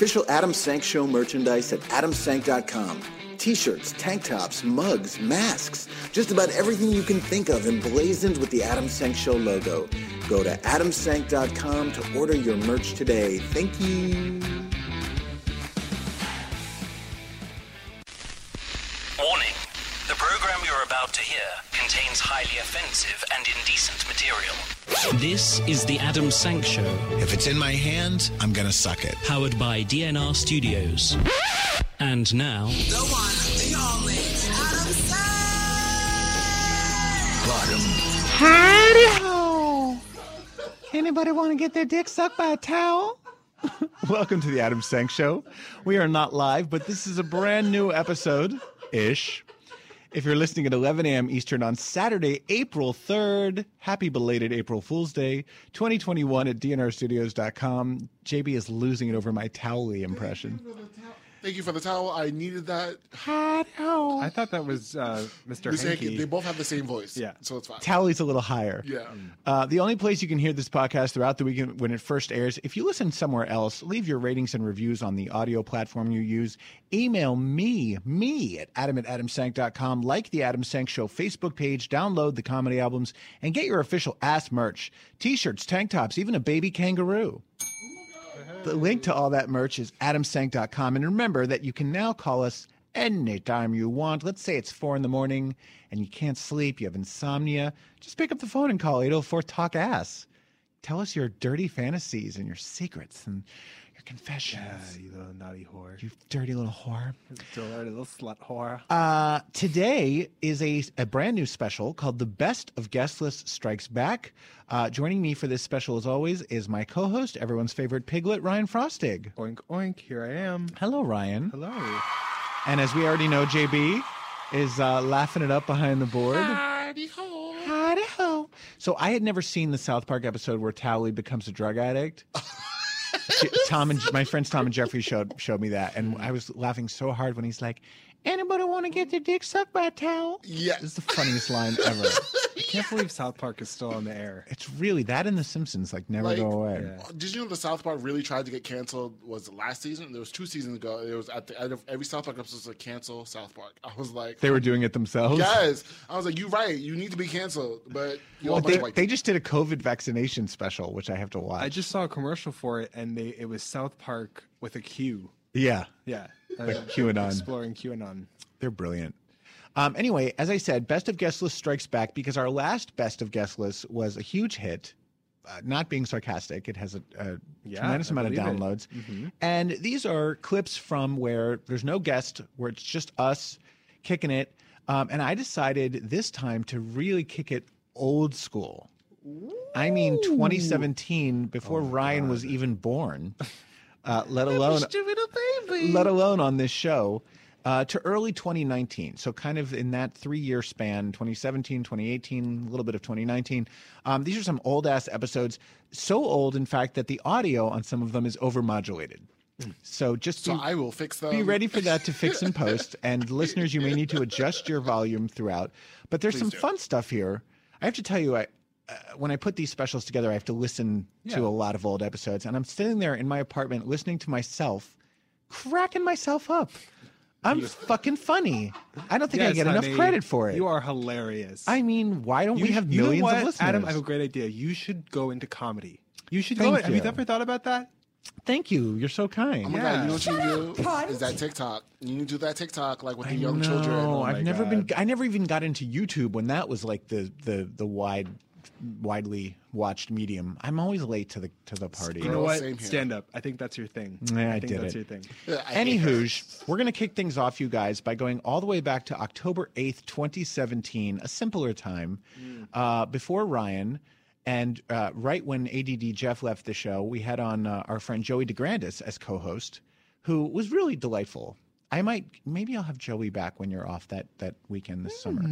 official Adam Sank Show merchandise at adamsank.com. T-shirts, tank tops, mugs, masks, just about everything you can think of emblazoned with the Adam Sank Show logo. Go to adamsank.com to order your merch today. Thank you. Warning. The program you're about to hear contains highly offensive and indecent material. This is the Adam Sank Show, If it's in my hand, I'm gonna suck it. powered by DNR Studios. And now, The one, the only, Adam Sandler. Howdy ho! Anybody want to get their dick sucked by a towel? Welcome to the Adam Sank Show. We are not live, but this is a brand new episode ish. If you're listening at 11 a.m. Eastern on Saturday, April 3rd, happy belated April Fool's Day 2021 at dnrstudios.com. JB is losing it over my Towelie impression. Thank you for the towel. I needed that. Hot ho! I thought that was uh, Mr. Miss Hankey. Hankey, they both have the same voice. Yeah. So it's fine. Towelie's a little higher. yeah. Uh, the only place you can hear this podcast throughout the weekend when it first airs, if you listen somewhere else, leave your ratings and reviews on the audio platform you use. Email me, me at adam at adamsank.com, like the Adam Sank Show Facebook page, download the comedy albums, and get your official ass merch t shirts, tank tops, even a baby kangaroo. The link to all that merch is adamsank.com. And remember that you can now call us anytime you want. Let's say it's four in the morning and you can't sleep, you have insomnia. Just pick up the phone and call 804 Talk Ass. Tell us your dirty fantasies and your secrets and your confessions. Yeah, you little naughty whore. You dirty little whore. dirty little slut whore. Uh, today is a, a brand new special called The Best of Guestless Strikes Back. Uh, joining me for this special, as always, is my co host, everyone's favorite piglet, Ryan Frostig. oink oink, here I am. Hello, Ryan. Hello. And as we already know, JB is uh, laughing it up behind the board. Howdy ho. Howdy ho. So I had never seen the South Park episode where Towelie becomes a drug addict. Tom and my friends Tom and Jeffrey showed showed me that, and I was laughing so hard when he's like, "Anybody want to get their dick sucked by a towel?" Yeah. it's the funniest line ever. I can't believe South Park is still on the air. It's really that and The Simpsons like never Like, go away. yeah. Did you know the South Park really tried to get canceled? Was it last season? There was two seasons ago. It was at the end of every South Park episode was like cancel South Park. I was like, They were doing it themselves. yes. I was like, you're right. You need to be canceled, but you Well, they, of white they just did a COVID vaccination special, which I have to watch. I just saw a commercial for it, and they it was South Park with a Q. yeah, Yeah, uh, QAnon. exploring QAnon. They're brilliant. Um, anyway, as I said, Best of Guestless strikes back because our last Best of Guestless was a huge hit. Uh, not being sarcastic, it has a, a Yeah, tremendous I amount of downloads. Mm-hmm. And these are clips from where there's no guest, where it's just us kicking it. Um, and I decided this time to really kick it old school. I mean, 2017, before Ryan was even born, uh, let alone let alone on this show, uh, to early 2019. So, kind of in that three year span 2017, 2018, a little bit of 2019. Um, these are some old ass episodes. So old, in fact, that the audio on some of them is overmodulated. So, just So be, I will fix them. be ready for that to fix and post. And listeners, you may need to adjust your volume throughout. But there's some do. fun stuff here. I have to tell you, I, uh, when I put these specials together, I have to listen to a lot of old episodes. And I'm sitting there in my apartment listening to myself, cracking myself up. I'm fucking funny. I don't think I Yes, get enough credit for it. You are hilarious. I mean, why don't You, we have you know millions what, of listeners? Adam, I have a great idea. You should go into comedy. You should Thank go. Have you you. ever thought about that? Thank you. You're so kind. Oh my god! You know what you do is that TikTok. You need to do that TikTok like with the I young know. children. Oh I've never God. been. I never even got into YouTube when that was like the the the wide, widely watched medium. I'm always late to the to the party. You know what? same here. Stand up. I think that's your thing. Yeah, I think did that's it. your thing. Yeah, I Anywho, we're going to kick things off, you guys, by going all the way back to October 8th, 2017, a simpler time, uh, before Ryan. And uh, right when ADD Jeff left the show, we had on uh, our friend Joey DeGrandis as co host, who was really delightful. I might, maybe I'll have Joey back when you're off that, that weekend this summer.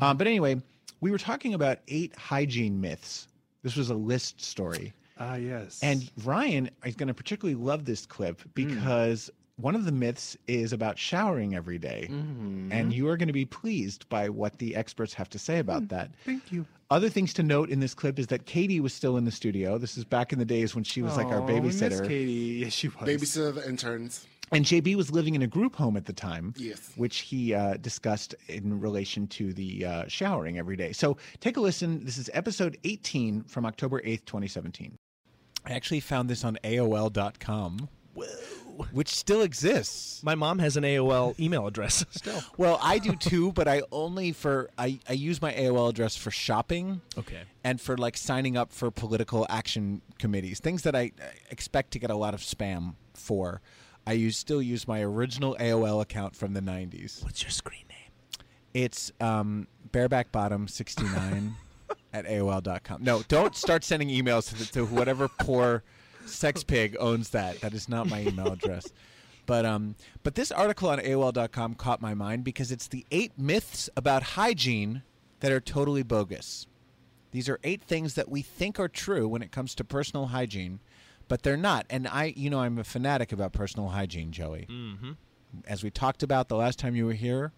Um, but anyway, we were talking about eight hygiene myths. This was a list story. Ah, yes. And Ryan is going to particularly love this clip because one of the myths is about showering every day. Mm-hmm. and you are going to be pleased by what the experts have to say about that. Hmm, Thank you. Other things to note in this clip is that Katie was still in the studio. This is back in the days when she was like our Aw, we miss babysitter. Katie. Yes, she was. Babysitter of the interns. And JB was living in a group home at the time, Yes. which he uh, discussed in relation to the uh, showering every day. So take a listen. This is episode 18 from October 8th, 2017. I actually found this on AOL.com, which still exists. My mom has an AOL email address still. Well, I do too, but I only for I, I use my AOL address for shopping. Okay. And for like signing up for political action committees, things that I expect to get a lot of spam for. I use still use my original AOL account from the 90s. What's your screen name? It's um, bareback bottom 69 at AOL.com. No, don't start sending emails to, the, to whatever poor sex pig owns that. That is not my email address. But um, but this article on AOL.com caught my mind because it's the eight myths about hygiene that are totally bogus. These are eight things that we think are true when it comes to personal hygiene, but they're not. And I, you know, I'm a fanatic about personal hygiene, Joey. Mm-hmm. As we talked about the last time you were here,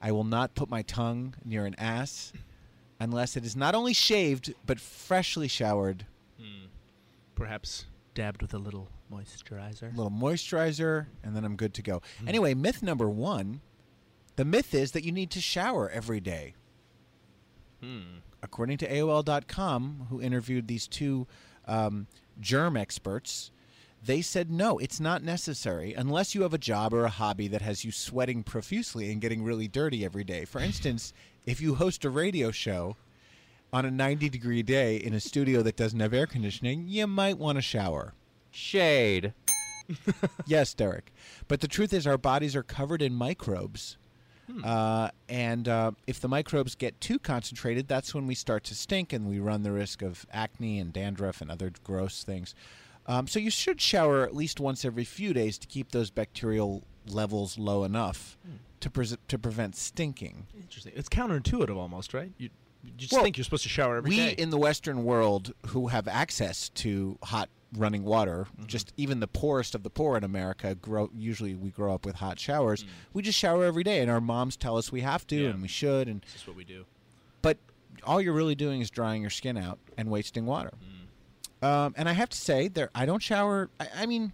I will not put my tongue near an ass unless it is not only shaved but freshly showered. Perhaps dabbed with a little moisturizer. A little moisturizer, and then I'm good to go. Anyway, myth number one the myth is that you need to shower every day. According to AOL.com, who interviewed these two um, germ experts, they said no, it's not necessary unless you have a job or a hobby that has you sweating profusely and getting really dirty every day. For instance, if you host a radio show on a 90 degree day in a studio that doesn't have air conditioning, you might want to shower. Shade. yes, Derek. But the truth is, our bodies are covered in microbes. Uh, and uh, if the microbes get too concentrated, that's when we start to stink and we run the risk of acne and dandruff and other gross things. Um, so you should shower at least once every few days to keep those bacterial levels low enough to, pres- to prevent stinking. Interesting. It's counterintuitive almost, right? You, you just Well, think you're supposed to shower every we day. in the Western world who have access to hot running water, Mm-hmm. just even the poorest of the poor in America, grow usually we grow up with hot showers. Mm. We just shower every day, and our moms tell us we have to Yeah. and we should. And That's what we do. but all you're really doing is drying your skin out and wasting water. Mm. Um, and I have to say, there I don't shower. I, I mean,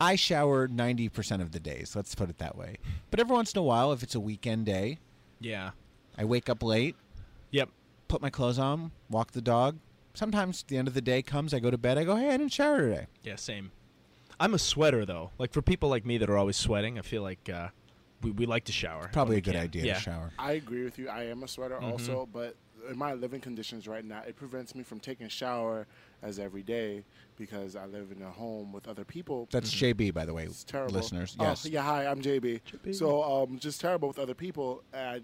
I shower ninety percent of the days. Let's put it that way. But every once in a while, if it's a weekend day, Yeah. I wake up late, Yep. put my clothes on, walk the dog. Sometimes the end of the day comes, I go to bed, I go, hey, I didn't shower today. Yeah, same. I'm a sweater though. Like for people like me that are always sweating, I feel like uh, we, we like to shower. Probably a good can. idea yeah. to shower. I agree with you. I am a sweater Mm-hmm. also, but in my living conditions right now, it prevents me from taking a shower as every day because I live in a home with other people. That's JB, by the way, It's terrible. listeners. Oh, Yes. yeah, hi, I'm JB. So, um, just terrible with other people. And I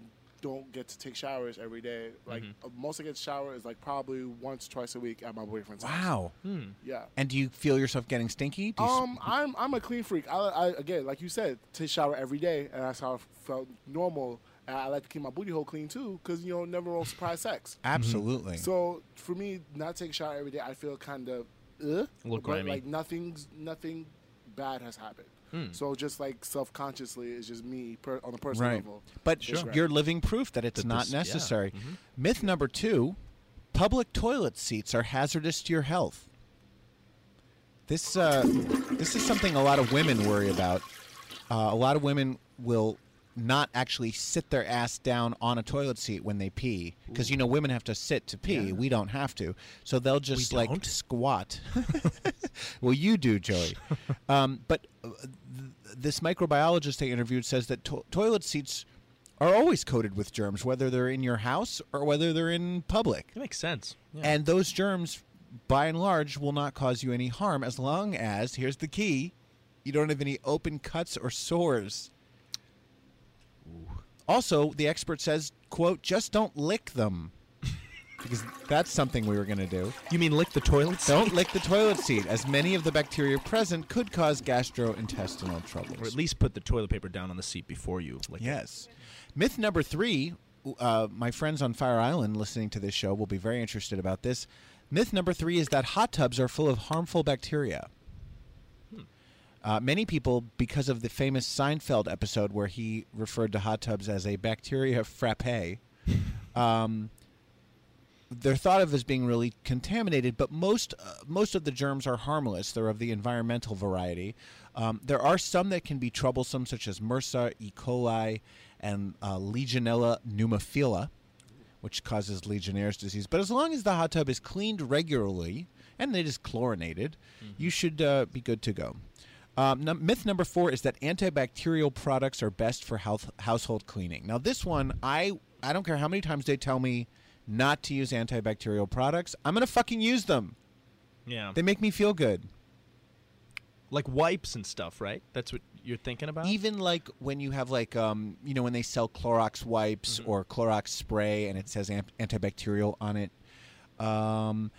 don't get to take showers every day. Like, Mm-hmm. uh, most I get to shower is like probably once, twice a week at my boyfriend's house. Wow. Yeah. And do you feel yourself getting stinky? Do you s- Um, I'm I'm a clean freak. I, I again, like you said, take shower every day, and that's how I felt normal. And I like to keep my booty hole clean too, because you know never will surprise sex. Absolutely. So for me, not take a shower every day, I feel kind of uh, A little but grimy. like nothing's nothing bad has happened. So just like self consciously, it's just me per, on a personal right. level. But It's great. you're living proof that it's That not this- yeah. necessary. Mhm. Myth number two public toilet seats are hazardous to your health. This, uh, this is something a lot of women worry about. Uh, a lot of women will not actually sit their ass down on a toilet seat when they pee. Because you know women have to sit to pee. We don't have to. So they'll just like don't? squat. Well you do joey. Um, but uh, th- this microbiologist they interviewed says that to- toilet seats are always coated with germs whether they're in your house or whether they're in public. It makes sense. Yeah. and those germs by and large will not cause you any harm as long as here's the key you don't have any open cuts or sores also the expert says quote just don't lick them because that's something we were going to do you mean lick the toilet seat? don't lick the toilet seat as many of the bacteria present could cause gastrointestinal troubles Or at least put the toilet paper down on the seat before you lick it. Yes. Myth number three. Uh, my friends on Fire Island listening to this show will be very interested about this. Myth number three is that hot tubs are full of harmful bacteria. Uh, many people, because of the famous Seinfeld episode where he referred to hot tubs as a bacteria frappe, um, they're thought of as being really contaminated. But most uh, most of the germs are harmless. They're of the environmental variety. Um, there are some that can be troublesome, such as MRSA, E. coli, and uh, Legionella pneumophila, which causes Legionnaire's disease. But as long as the hot tub is cleaned regularly and it is chlorinated, you should uh, be good to go. Um, myth number four is that antibacterial products are best for health- household cleaning. Now, this one, I I don't care how many times they tell me not to use antibacterial products. I'm gonna fucking use them. Yeah. They make me feel good. like wipes and stuff, right? That's what you're thinking about? Even like when you have like um you know when they sell Clorox wipes or Clorox spray and it says ant- antibacterial on it. Um,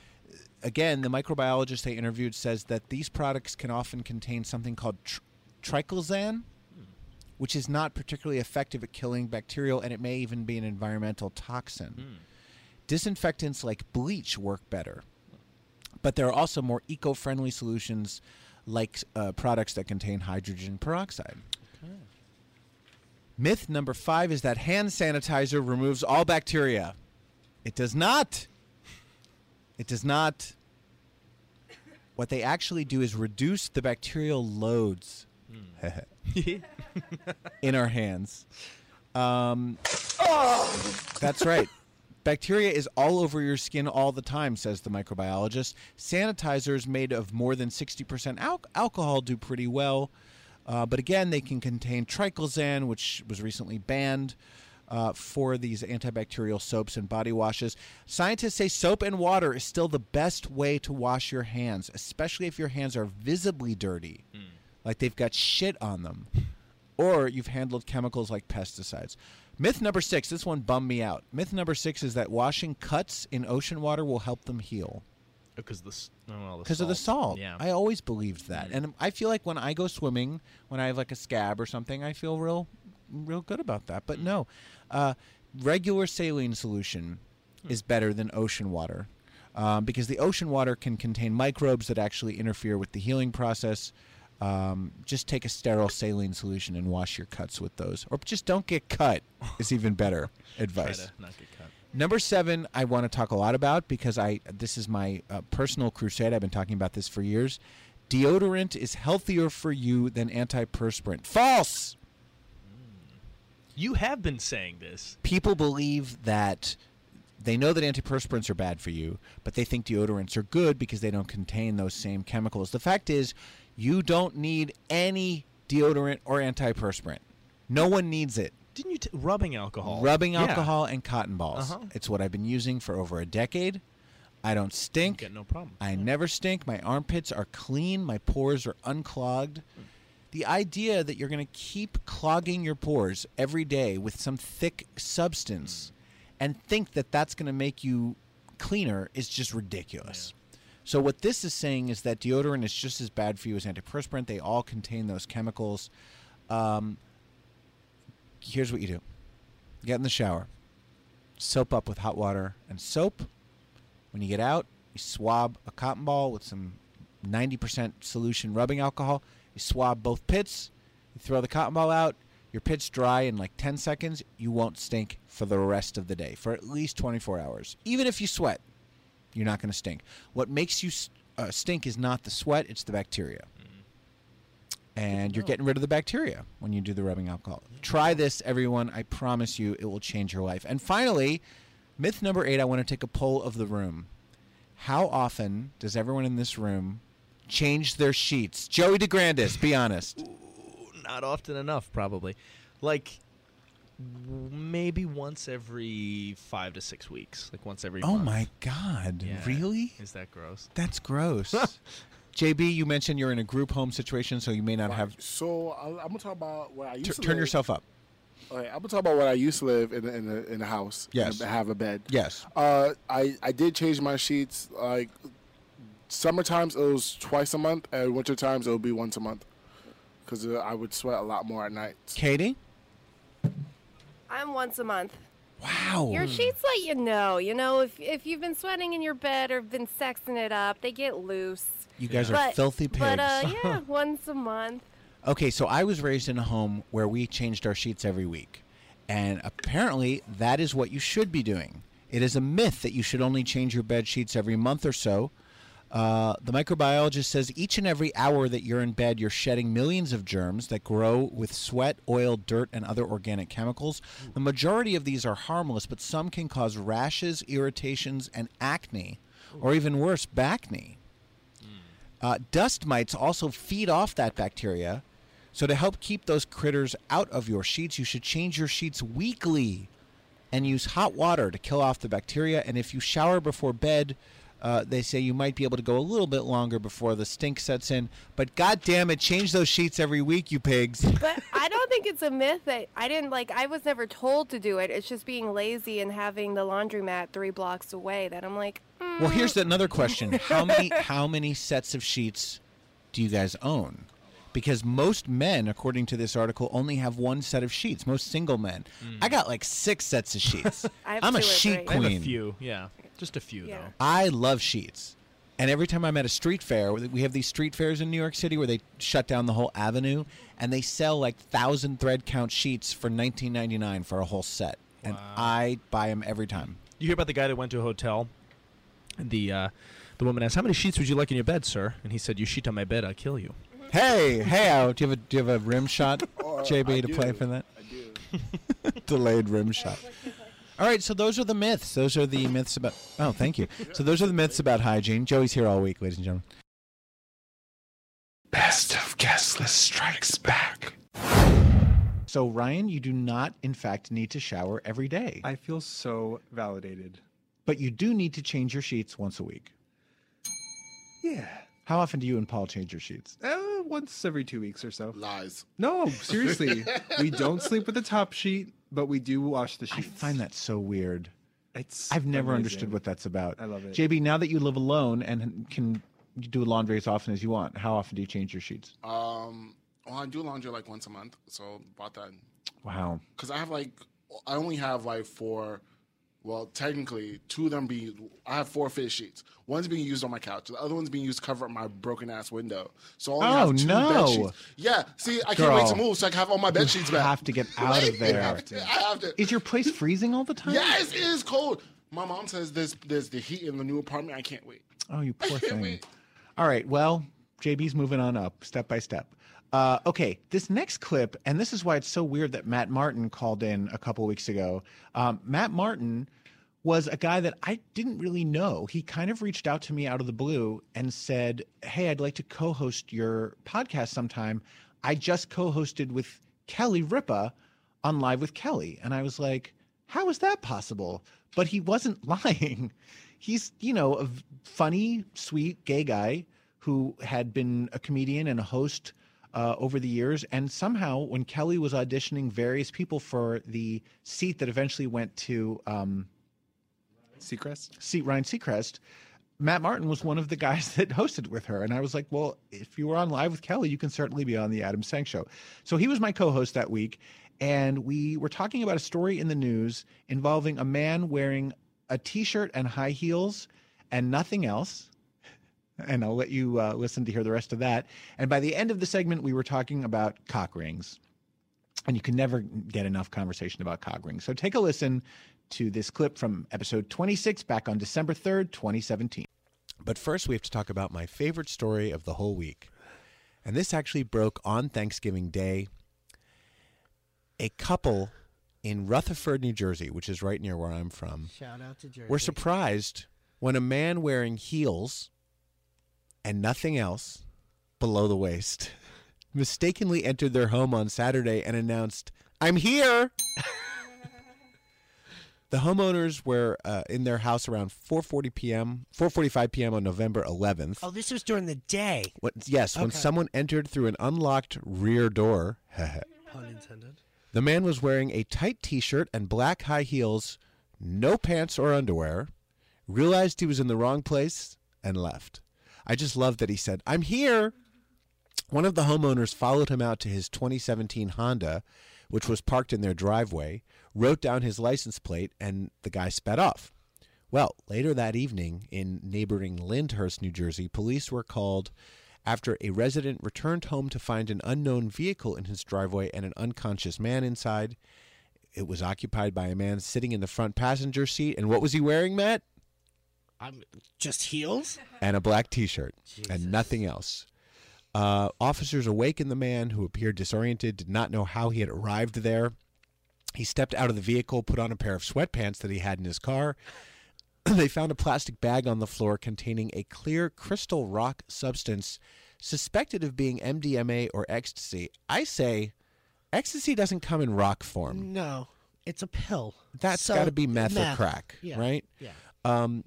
again, the microbiologist they interviewed says that these products can often contain something called tr- triclosan, which is not particularly effective at killing bacterial, and it may even be an environmental toxin. Disinfectants like bleach work better, but there are also more eco-friendly solutions like uh, products that contain hydrogen peroxide. Myth number five is that hand sanitizer removes all bacteria. It does not. It does not. What they actually do is reduce the bacterial loads in our hands. Um, that's right. Bacteria is all over your skin all the time, says the microbiologist. Sanitizers made of more than 60% al- alcohol do pretty well. Uh, but again, they can contain triclosan, which was recently banned uh, for these antibacterial soaps and body washes. Scientists say soap and water is still the best way to wash your hands, especially if your hands are visibly dirty, like they've got shit on them, or you've handled chemicals like pesticides. Myth number six, this one bummed me out. Myth number six is that washing cuts in ocean water will help them heal because the oh, well, the because of the salt. Yeah. I always believed that, and I feel like when I go swimming, when I have like a scab or something, I feel real, real good about that. But no, uh, regular saline solution is better than ocean water. Um, because the ocean water can contain microbes that actually interfere with the healing process. Um, just take a sterile saline solution and wash your cuts with those, or just don't get cut. Is even better advice. not get cut. Number seven, I want to talk a lot about because I this is my uh, personal crusade. I've been talking about this for years. Deodorant is healthier for you than antiperspirant. False. You have been saying this. People believe that they know that antiperspirants are bad for you, but they think deodorants are good because they don't contain those same chemicals. The fact is, you don't need any deodorant or antiperspirant. No one needs it. Didn't you t- rubbing alcohol? Rubbing Yeah. alcohol and cotton balls. Uh-huh. It's what I've been using for over a decade. I don't stink. Get no problem. I never stink. My armpits are clean. My pores are unclogged. The idea that you're going to keep clogging your pores every day with some thick substance and think that that's going to make you cleaner is just ridiculous. So, what this is saying is that deodorant is just as bad for you as antiperspirant. They all contain those chemicals. Um, here's what you do get in the shower, soap up with hot water and soap. When you get out, you swab a cotton ball with some 90% solution rubbing alcohol. You swab both pits. You throw the cotton ball out. Your pit's dry in like 10 seconds. You won't stink for the rest of the day, for at least 24 hours. Even if you sweat, you're not going to stink. What makes you uh, stink is not the sweat, it's the bacteria. And you're getting rid of the bacteria when you do the rubbing alcohol. Try this, everyone. I promise you, it will change your life. And finally, myth number eight I want to take a poll of the room. How often does everyone in this room change their sheets? Joey DeGrandis, be honest. Not often enough, probably. Like maybe once every five to six weeks. Like once every. Oh month. my God. Yeah. Really? Is that gross? That's gross. JB, you mentioned you're in a group home situation, so you may not have. So I, I'm gonna talk about where I used T- to turn live. yourself up. Okay, I'm gonna talk about where I used to live in a, in a, in a house. Yes. and have a bed. Yes. Uh, I I did change my sheets. Like summer times it was twice a month, and winter times it would be once a month. Because uh, I would sweat a lot more at night. Katie? I'm once a month. Wow. Your sheets let you know. You know, if if you've been sweating in your bed or been sexing it up, they get loose. You guys are but, filthy pigs. But uh, yeah, once a month. Okay, so I was raised in a home where we changed our sheets every week. And apparently, that is what you should be doing. It is a myth that you should only change your bed sheets every month or so. Uh, the microbiologist says each and every hour that you're in bed, you're shedding millions of germs that grow with sweat, oil, dirt, and other organic chemicals. The majority of these are harmless, but some can cause rashes, irritations, and acne, or even worse, backne. Uh, dust mites also feed off that bacteria. So, to help keep those critters out of your sheets, you should change your sheets weekly and use hot water to kill off the bacteria. And if you shower before bed, uh, they say you might be able to go a little bit longer before the stink sets in. But god damn it, change those sheets every week, you pigs. But I don't think it's a myth that I didn't like. I was never told to do it. It's just being lazy and having the laundromat three blocks away that I'm like. mm. Well, here's another question: How many how many sets of sheets do you guys own? Because most men, according to this article, only have one set of sheets. Most single men. I got like six sets of sheets. I have I'm a sheet three. I queen. have a few. Yeah, just a few Yeah. though. I love sheets. And every time I'm at a street fair, we have these street fairs in New York City where they shut down the whole avenue and they sell like thousand thread count sheets for 19.99 for a whole set. And I buy them every time. You hear about the guy that went to a hotel, and the uh, the woman asked, "How many sheets would you like in your bed, sir?" And he said, "You sheet on my bed, I'll kill you." Hey, hey, Al, do you have a do you have a rim shot, JB, I to play for that? I do. Delayed rim shot. All right, so those are the myths. Those are the myths about. Oh, thank you. So those are the myths about hygiene. Joey's here all week, ladies and gentlemen. Best of Guestless strikes back. So Ryan, you do not, in fact, need to shower every day, I feel so validated. but you do need to change your sheets once a week. Yeah. How often do you and Paul change your sheets? Uh, once every two weeks or so. Lies. No, seriously. we don't sleep with the top sheet, but we do wash the sheets. I find that so weird. It's I've never amazing. understood what that's about. I love it. JB, now that you live alone and can do laundry as often as you want, how often do you change your sheets? Um, well, I do laundry like once a month, so about that. Wow. Because I have like, I only have like four. Well, technically, two of them being, I have four fish sheets. One's being used on my couch. The other one's being used to cover up my broken ass window. So I only Oh, have two no. bed sheets. Yeah. See, I can't wait to move so I can have all my bed sheets back. have to get out of there. I have to. I have to. Is your place freezing all the time? Yes, it is cold. My mom says there's there's the heat in the new apartment. I can't wait. Oh, you poor thing. wait. All right. Well, JB's moving on up step by step. Uh, okay, this next clip, and this is why it's so weird that Matt Martin called in a couple weeks ago. Um, Matt Martin was a guy that I didn't really know. He kind of reached out to me out of the blue and said, Hey, I'd like to co host your podcast sometime. I just co hosted with Kelly Ripa on Live with Kelly. And I was like, How is that possible? But he wasn't lying. He's, you know, a funny, sweet gay guy who had been a comedian and a host uh, over the years. And somehow, when Kelly was auditioning various people for the seat that eventually went to um, Seacrest? Ryan Seacrest, Matt Martin was one of the guys that hosted with her. And I was like, well, if you were on live with Kelly, you can certainly be on the Adam Sank show. So he was my co host that week. And we were talking about a story in the news involving a man wearing a t shirt and high heels and nothing else. And I'll let you uh, listen to hear the rest of that. And by the end of the segment, we were talking about cock rings. And you can never get enough conversation about cock rings. So take a listen to this clip from episode 26 back on December 3rd, 2017. But first, we have to talk about my favorite story of the whole week. And this actually broke on Thanksgiving Day. A couple in Rutherford, New Jersey, which is right near where I'm from, Shout out to Jersey. were surprised when a man wearing heels and nothing else below the waist mistakenly entered their home on Saturday and announced, I'm here. the homeowners were uh, in their house around 4:40 p.m., 4:45 p.m. on November 11th. Oh, this was during the day. What, yes, when Okay. someone entered through an unlocked rear door. Pun intended. The man was wearing a tight t shirt and black high heels, no pants or underwear, realized he was in the wrong place, and left. I just love that he said, I'm here. One of the homeowners followed him out to his 2017 Honda, which was parked in their driveway, wrote down his license plate, and the guy sped off. Well, later that evening in neighboring Lyndhurst, New Jersey, police were called after a resident returned home to find an unknown vehicle in his driveway and an unconscious man inside. It was occupied by a man sitting in the front passenger seat. And what was he wearing, Matt? I'm just heels. and a black T-shirt and nothing else. Uh, officers awakened the man, who appeared disoriented, did not know how he had arrived there. He stepped out of the vehicle, put on a pair of sweatpants that he had in his car. they found a plastic bag on the floor containing a clear crystal rock substance suspected of being MDMA or ecstasy. I say, ecstasy doesn't come in rock form. No, it's a pill. That's So, got to be meth, meth. or crack, Yeah, right? yeah. Um,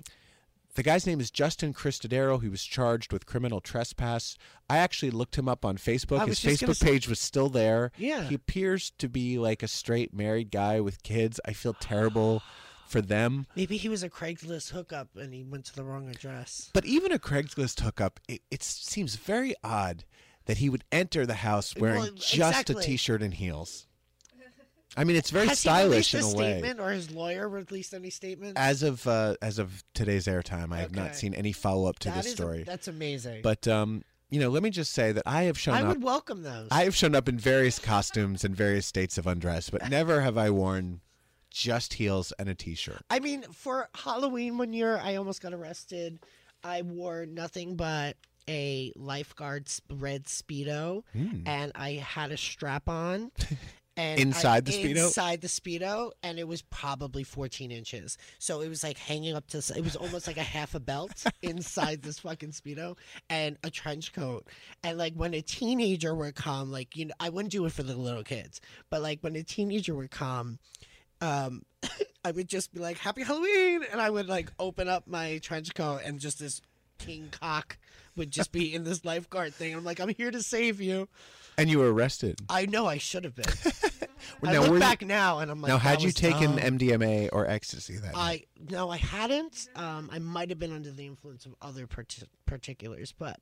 the guy's name is Justin Cristodero. He was charged with criminal trespass. I actually looked him up on Facebook. His was just gonna Facebook say- page was still there. Yeah. He appears to be like a straight married guy with kids. I feel terrible for them. Maybe he was a Craigslist hookup and he went to the wrong address. But even a Craigslist hookup, it, it seems very odd that he would enter the house wearing Well, just a t-shirt and heels. I mean, it's very Has stylish he in a released a way. statement, or his lawyer released any statement? As of uh, as of today's airtime, I have not seen any follow up to That this is a- story. that's amazing. But um, you know, let me just say that I have shown I up. would welcome those. I have shown up in various costumes and various states of undress, but never have I worn just heels and a t-shirt. I mean, for Halloween one year, I almost got arrested. I wore nothing but a lifeguard's red speedo, Hmm. and I had a strap on. And I- Inside the Speedo? Inside the speedo, and it was probably 14 inches. So it was like hanging up to. It was almost like a half a belt inside this fucking speedo, and a trench coat. And like when a teenager would come, like you know, I wouldn't do it for the little kids, but like when a teenager would come, um, I would just be like, "Happy Halloween," and I would like open up my trench coat, and just this king cock would just be in this lifeguard thing. I'm like, "I'm here to save you." And you were arrested. I know I should have been. I Now, look were back now, and I'm like, now, had you taken dumb. MDMA or ecstasy that night? I no, I hadn't. Um, I might have been under the influence of other parti- particulars, but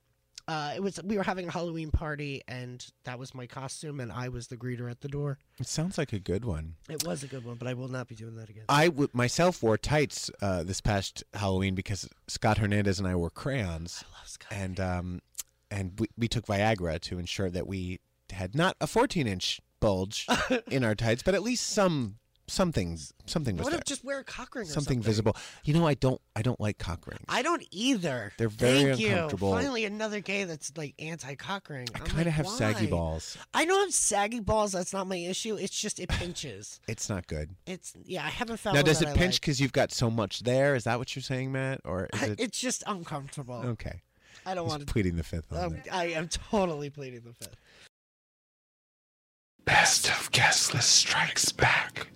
uh, it was we were having a Halloween party, and that was my costume, and I was the greeter at the door. It sounds like a good one. It was a good one, but I will not be doing that again. I w- myself wore tights uh, this past Halloween because Scott Hernandez and I wore crayons. I love Scott. And um, and we, we took Viagra to ensure that we had not a 14 inch bulge in our tights, but at least some something something was what there. if just wear a cock ring or something something visible. You know, I don't I don't like cock rings. I don't either. They're very Thank you. uncomfortable. Finally, another gay that's like anti cock ring. I kind of have saggy balls. I don't have saggy balls. That's not my issue. It's just it pinches. It's not good. It's yeah. I haven't found. Now, does it I pinch like. because you've got so much there? Is that what you're saying, Matt? Or is it It's just uncomfortable. okay? I don't He's want to. pleading the fifth Um. I am totally pleading the fifth. Best of Guestless strikes back.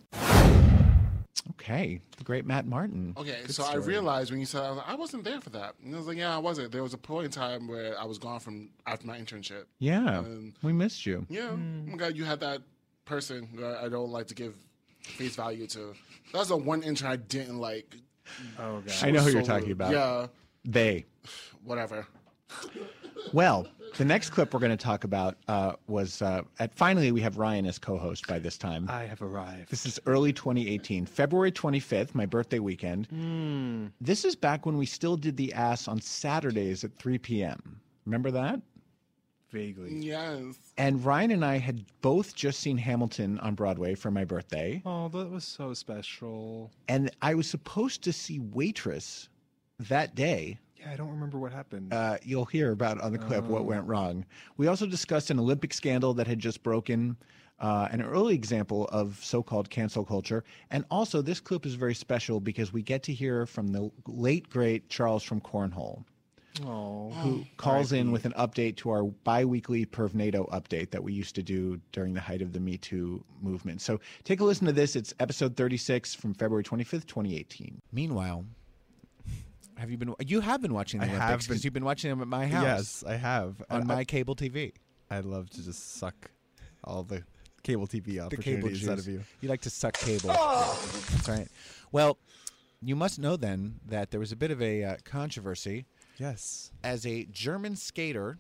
Okay, the great Matt Martin. Okay, Good so I realized when you said I, was like, I wasn't there for that. And I was like, yeah, I wasn't. There was a point in time where I was gone from after my internship. Yeah, And, we missed you. yeah, Hmm. oh my God, you had that person that I don't like to give face value to. That's the one intern I didn't like. Oh god. I know who So you're talking about. Yeah, They. whatever. Well, the next clip we're going to talk about uh, was uh, at finally we have Ryan as co-host by this time. I have arrived. This is early 2018, February 25th, my birthday weekend. Hmm. This is back when we still did the ass on Saturdays at 3 p.m. Remember that? Vaguely. Yes. And Ryan and I had both just seen Hamilton on Broadway for my birthday. Oh, that was so special. And I was supposed to see Waitress that day. Yeah, I don't remember what happened. Uh, you'll hear about on the clip what Oh. went wrong. We also discussed an Olympic scandal that had just broken, uh, an early example of so called cancel culture. And also, this clip is very special because we get to hear from the late, great Charles from Cornhole. Oh, who calls in with an update to our biweekly Pervnado update that we used to do during the height of the Me Too movement. So take a listen to this. It's episode 36 from February 25th, 2018. Meanwhile, have you been? You have been watching the I have Olympics been- because you've been watching them at my house. Yes, I have on my I- cable TV. I'd love to just suck all the cable TV The cable opportunities out of you. You like to suck cable. That's right. Well, you must know then that there was a bit of a uh, controversy. Yes. As a German skater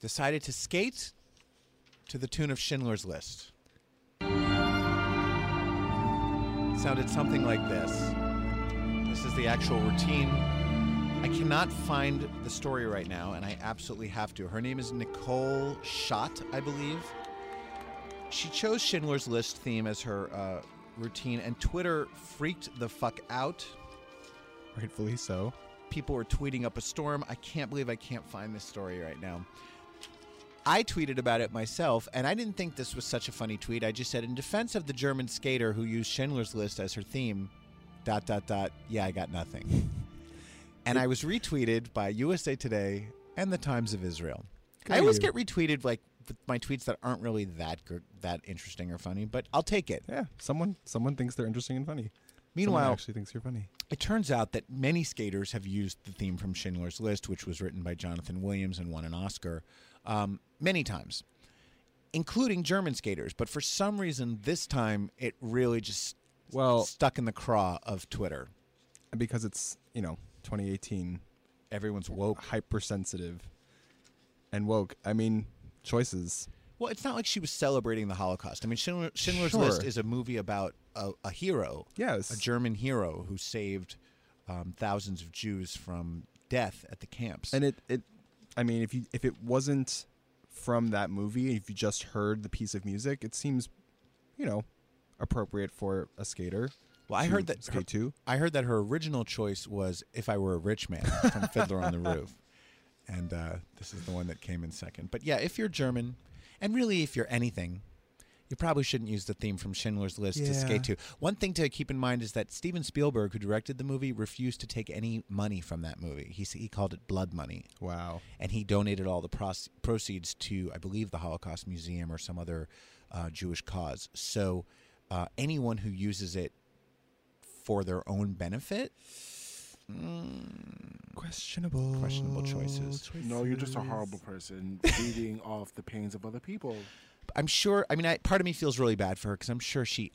decided to skate to the tune of Schindler's List. It sounded something like this. This is the actual routine. I cannot find the story right now, and I absolutely have to. Her name is Nicole Schott, I believe. She chose Schindler's List theme as her uh, routine, and Twitter freaked the fuck out. Rightfully so. People were tweeting up a storm. I can't believe I can't find this story right now. I tweeted about it myself, and I didn't think this was such a funny tweet. I just said, in defense of the German skater who used Schindler's List as her theme, dot, dot, dot, yeah, I got nothing. and I was retweeted by USA Today and the Times of Israel. Good I always you. get retweeted like with my tweets that aren't really that good, that interesting or funny, but I'll take it. Yeah, someone someone thinks they're interesting and funny. Meanwhile, someone actually thinks you're funny. It turns out that many skaters have used the theme from Schindler's List, which was written by Jonathan Williams and won an Oscar, um, many times, including German skaters. But for some reason, this time it really just well stuck in the craw of Twitter. because it's you know 2018. Everyone's woke, hypersensitive, and woke. I mean, choices. Well, it's not like she was celebrating the Holocaust. I mean, Schindler, Schindler's Sure. List is a movie about a, a hero, Yes. a German hero who saved um, thousands of Jews from death at the camps. And it, it, I mean, if you if it wasn't from that movie, if you just heard the piece of music, it seems, you know, appropriate for a skater. Well, I heard that skate her, too. I heard that her original choice was "If I Were a Rich Man" from Fiddler on the Roof, and uh, this is the one that came in second. But yeah, if you're German, and really if you're anything, you probably shouldn't use the theme from Schindler's List to skate to. One thing to keep in mind is that Steven Spielberg, who directed the movie, refused to take any money from that movie. He he called it blood money. Wow. And he donated all the proceeds to, I believe, the Holocaust Museum or some other uh, Jewish cause. So uh, anyone who uses it for their own benefit. Questionable. Questionable choices. No, you're just a horrible person feeding off the pains of other people. I'm sure. I mean, I, part of me feels really bad for her because I'm sure she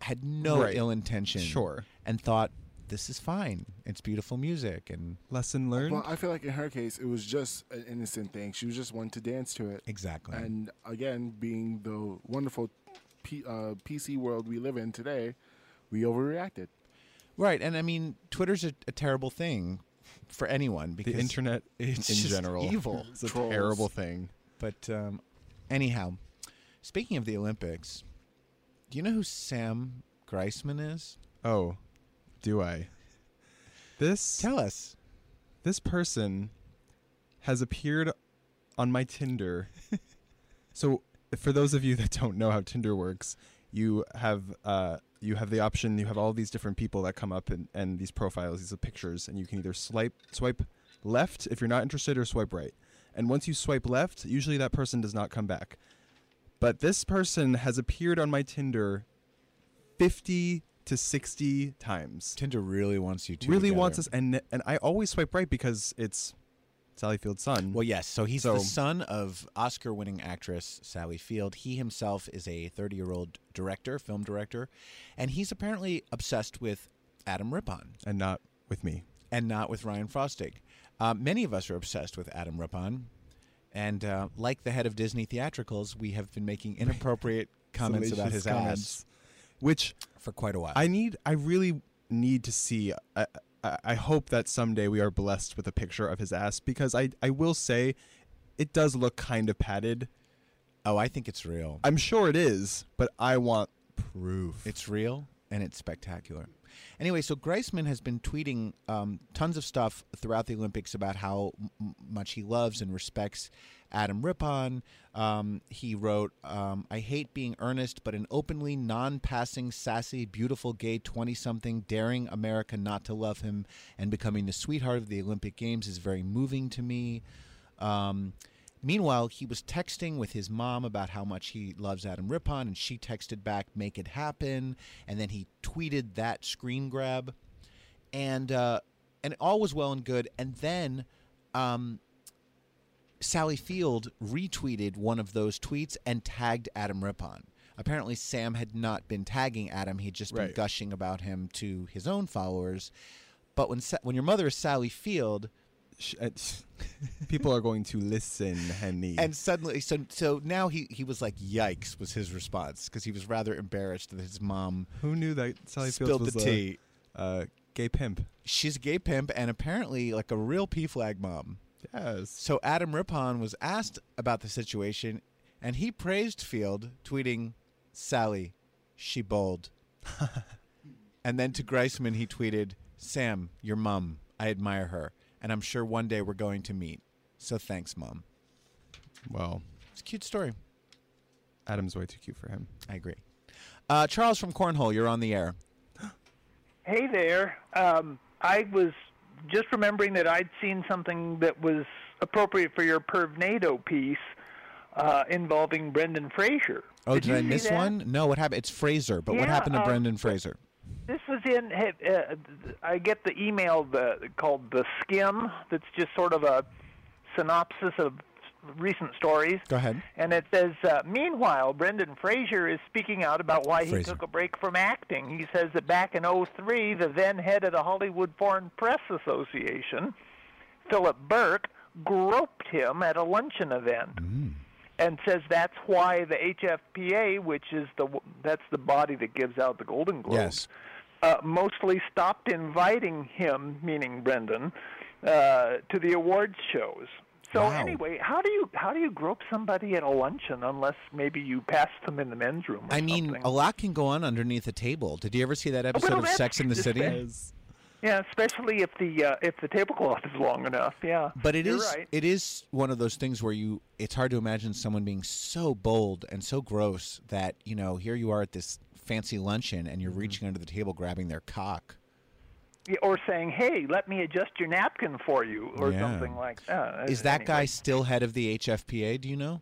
had no Right. ill intention. Sure. And thought this is fine. It's beautiful music, and Lesson learned. Well, I feel like in her case, it was just an innocent thing. She was just one to dance to it. Exactly. And again, being the wonderful P, uh, PC world we live in today, we overreacted. right. And I mean, Twitter's a, a terrible thing for anyone because the because internet in it's just general evil. It's a Trolls. terrible thing. But um, anyhow, speaking of the Olympics, do you know who Sam Greisman is? Oh, do I? This Tell us. this person has appeared on my Tinder. so, for those of you that don't know how Tinder works, you have uh, you have the option. You have all these different people that come up and, and these profiles, these are pictures, and you can either swipe swipe left if you're not interested, or swipe right. And once you swipe left, usually that person does not come back. But this person has appeared on my Tinder fifty to sixty times Tinder really wants you to. really wants us and and I always swipe right because it's Sally Field's son. Well, yes. So he's So- the son of Oscar-winning actress Sally Field. He himself is a 30-year-old director, film director, and he's apparently obsessed with Adam Rippon and not with me. and not with Ryan Frostig. Uh, many of us are obsessed with Adam Rippon, and uh, like the head of Disney Theatricals, we have been making inappropriate comments about his ass which for quite a while. I need I really need to see I, I I hope that someday we are blessed with a picture of his ass because I I will say it does look kind of padded. oh, I think it's real. I'm sure it is, but I want proof. It's real and it's spectacular. Anyway, so Greisman has been tweeting um, tons of stuff throughout the Olympics about how m- much he loves and respects Adam Rippon. Um, he wrote, um, I hate being earnest, but an openly non passing, sassy, beautiful gay 20 something daring America not to love him and becoming the sweetheart of the Olympic Games is very moving to me. Um, Meanwhile, he was texting with his mom about how much he loves Adam Rippon, and she texted back, "Make it happen." And then he tweeted that screen grab, and uh, and all was well and good. And then um, Sally Field retweeted one of those tweets and tagged Adam Rippon. Apparently, Sam had not been tagging Adam; he'd just been Right. gushing about him to his own followers. But when Sa- when your mother is Sally Field, People are going to listen, Henny. and suddenly so so now he he was like yikes was his response because he was rather embarrassed that his mom who knew that Sally spilled Fields was the a- tea uh, Gay pimp. She's a gay pimp and apparently like a real PFLAG mom. Yes. So Adam Rippon was asked about the situation, and he praised Field, tweeting, "Sally, she bold." and then to Greisman, he tweeted, "Sam, your mum. I admire her, and I'm sure one day we're going to meet. So thanks, mom." Well, It's a cute story. Adam's way too cute for him. I agree. Uh, Charles from Cornhole, you're on the air. Hey there. Um, I was just remembering that I'd seen something that was appropriate for your Pervnado piece uh, involving Brendan Fraser. Oh, did, you I miss that? one? No, what happened? It's Fraser, but what happened to uh, Brendan Fraser? This was in. Uh, I get the email the, called the Skimm. That's just sort of a synopsis of recent stories. Go ahead. And it says, uh, meanwhile, Brendan Fraser is speaking out about why he Fraser. took a break from acting. He says that back in '03, the then head of the Hollywood Foreign Press Association, Philip Berk, groped him at a luncheon event. And says that's why the HFPA, which is the that's the body that gives out the Golden Globes, Yes. uh, mostly stopped inviting him, meaning Brendan, uh, to the awards shows. So Wow. anyway, how do you how do you grope somebody at a luncheon unless maybe you pass them in the men's room? I mean, something? a lot can go on underneath a table. Did you ever see that episode well, of Sex in the City? it. yeah, especially if the uh, if the tablecloth is long enough. Yeah, But it is right. it is one of those things where you it's hard to imagine someone being so bold and so gross that you know here you are at this fancy luncheon and Mm-hmm. you're reaching under the table grabbing their cock. Or saying, "Hey, let me adjust your napkin for you," or Yeah. something like that. Is that guy still head of the HFPA? Do you know?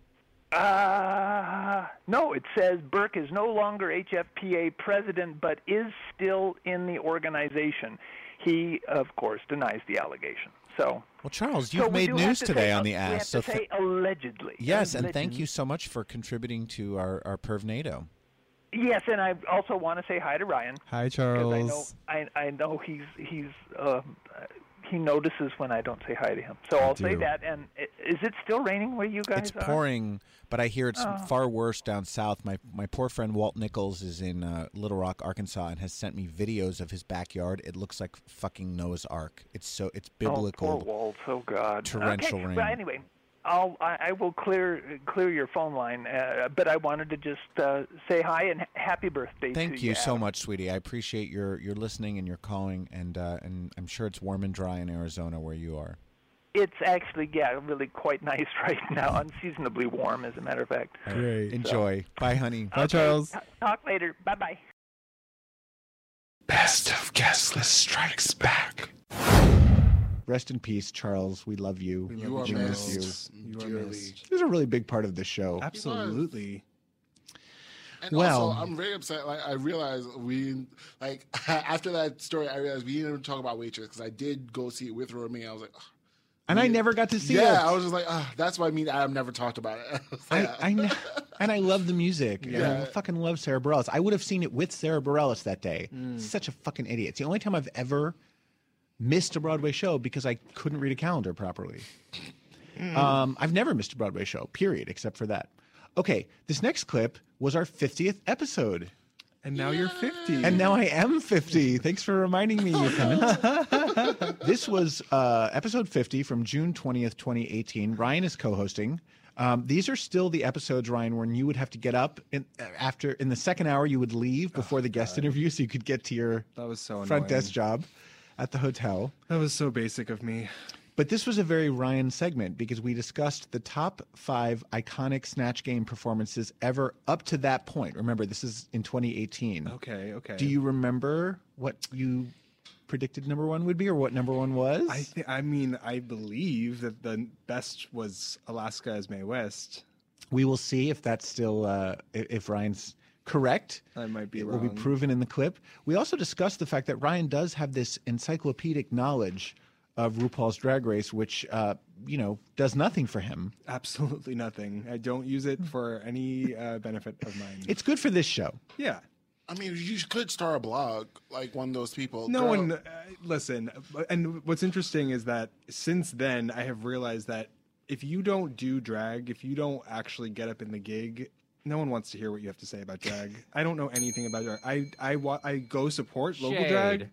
Uh, no, it says Berk is no longer HFPA president, but is still in the organization. He, of course, denies the allegation. So, Well, Charles, you've we made news to today say, on the we ass. have so to say allegedly. yes, and thank you so much for contributing to our our Pervnado. Yes, and I also want to say hi to Ryan. Hi, Because I know Charles. I, I know he's he's uh, he notices when I don't say hi to him. So I I'll say that. And is it still raining where you guys It's are? pouring, but I hear it's Oh. far worse down south. My my poor friend Walt Nichols is in uh, Little Rock, Arkansas, and has sent me videos of his backyard. It looks like fucking Noah's Ark. It's so it's biblical. Oh, poor Walt. Oh God. torrential okay. rain. But anyway, I'll I, I will clear clear your phone line. Uh, but I wanted to just uh, say hi and happy birthday. Thank to you so much, sweetie. I appreciate your your listening and your calling, and uh, and I'm sure it's warm and dry in Arizona where you are. It's actually yeah, really quite nice right now. Unseasonably warm, as a matter of fact. Great. Enjoy. Bye, honey. Okay, t- Talk later. Bye bye. Best of Guestless Strikes Back. Rest in peace, Charles. We love you. We You We are miss missed you. You are dearly. missed. He was a really big part of the show. Absolutely. And Well- also, I'm very upset. Like I realized we like after that story, I realized we didn't even talk about waitress because I did go see it with Romy. I was like, "Ugh." And I never got to see yeah, it. Yeah, I was just like, ah, that's why me and Adam never talked about it. I, I know, and I love the music. And I Yeah. fucking love Sara Bareilles. I would have seen it with Sara Bareilles that day. Mm. Such a fucking idiot. It's the only time I've ever missed a Broadway show because I couldn't read a calendar properly. Mm. Um, I've never missed a Broadway show, period, except for that. Okay, this next clip was our 50th episode. And now you're 50. And now I am 50. Thanks for reminding me, you cunt. this was uh, episode 50 from June 20th, 2018. Ryan is co hosting. Um, these are still the episodes, Ryan, when you would have to get up in, after in the second hour. You would leave before the guest interview, so you could get to your That was so front annoying. desk job at the hotel. That was so basic of me. But this was a very Ryan segment because we discussed the top five iconic Snatch Game performances ever up to that point. Remember, this is in 2018. Okay, okay. Do you remember what you predicted number one would be, or what number one was? I th- I mean, I believe that the best was Alaska as Mae West. we will see if that's still uh, if Ryan's correct. I might be it will be proven in the clip. We also discussed the fact that Ryan does have this encyclopedic knowledge of RuPaul's Drag Race, which uh, you know does nothing for him. Absolutely nothing. I don't use it for any uh, benefit of mine. It's good for this show. yeah. I mean, you could start a blog like one of those people. No Girl- one uh, listen. And what's interesting is that since then, I have realized that if you don't do drag, if you don't actually get up in the gig, no one wants to hear what you have to say about drag. I don't know anything about drag. I I wa- I go support local Shade. drag.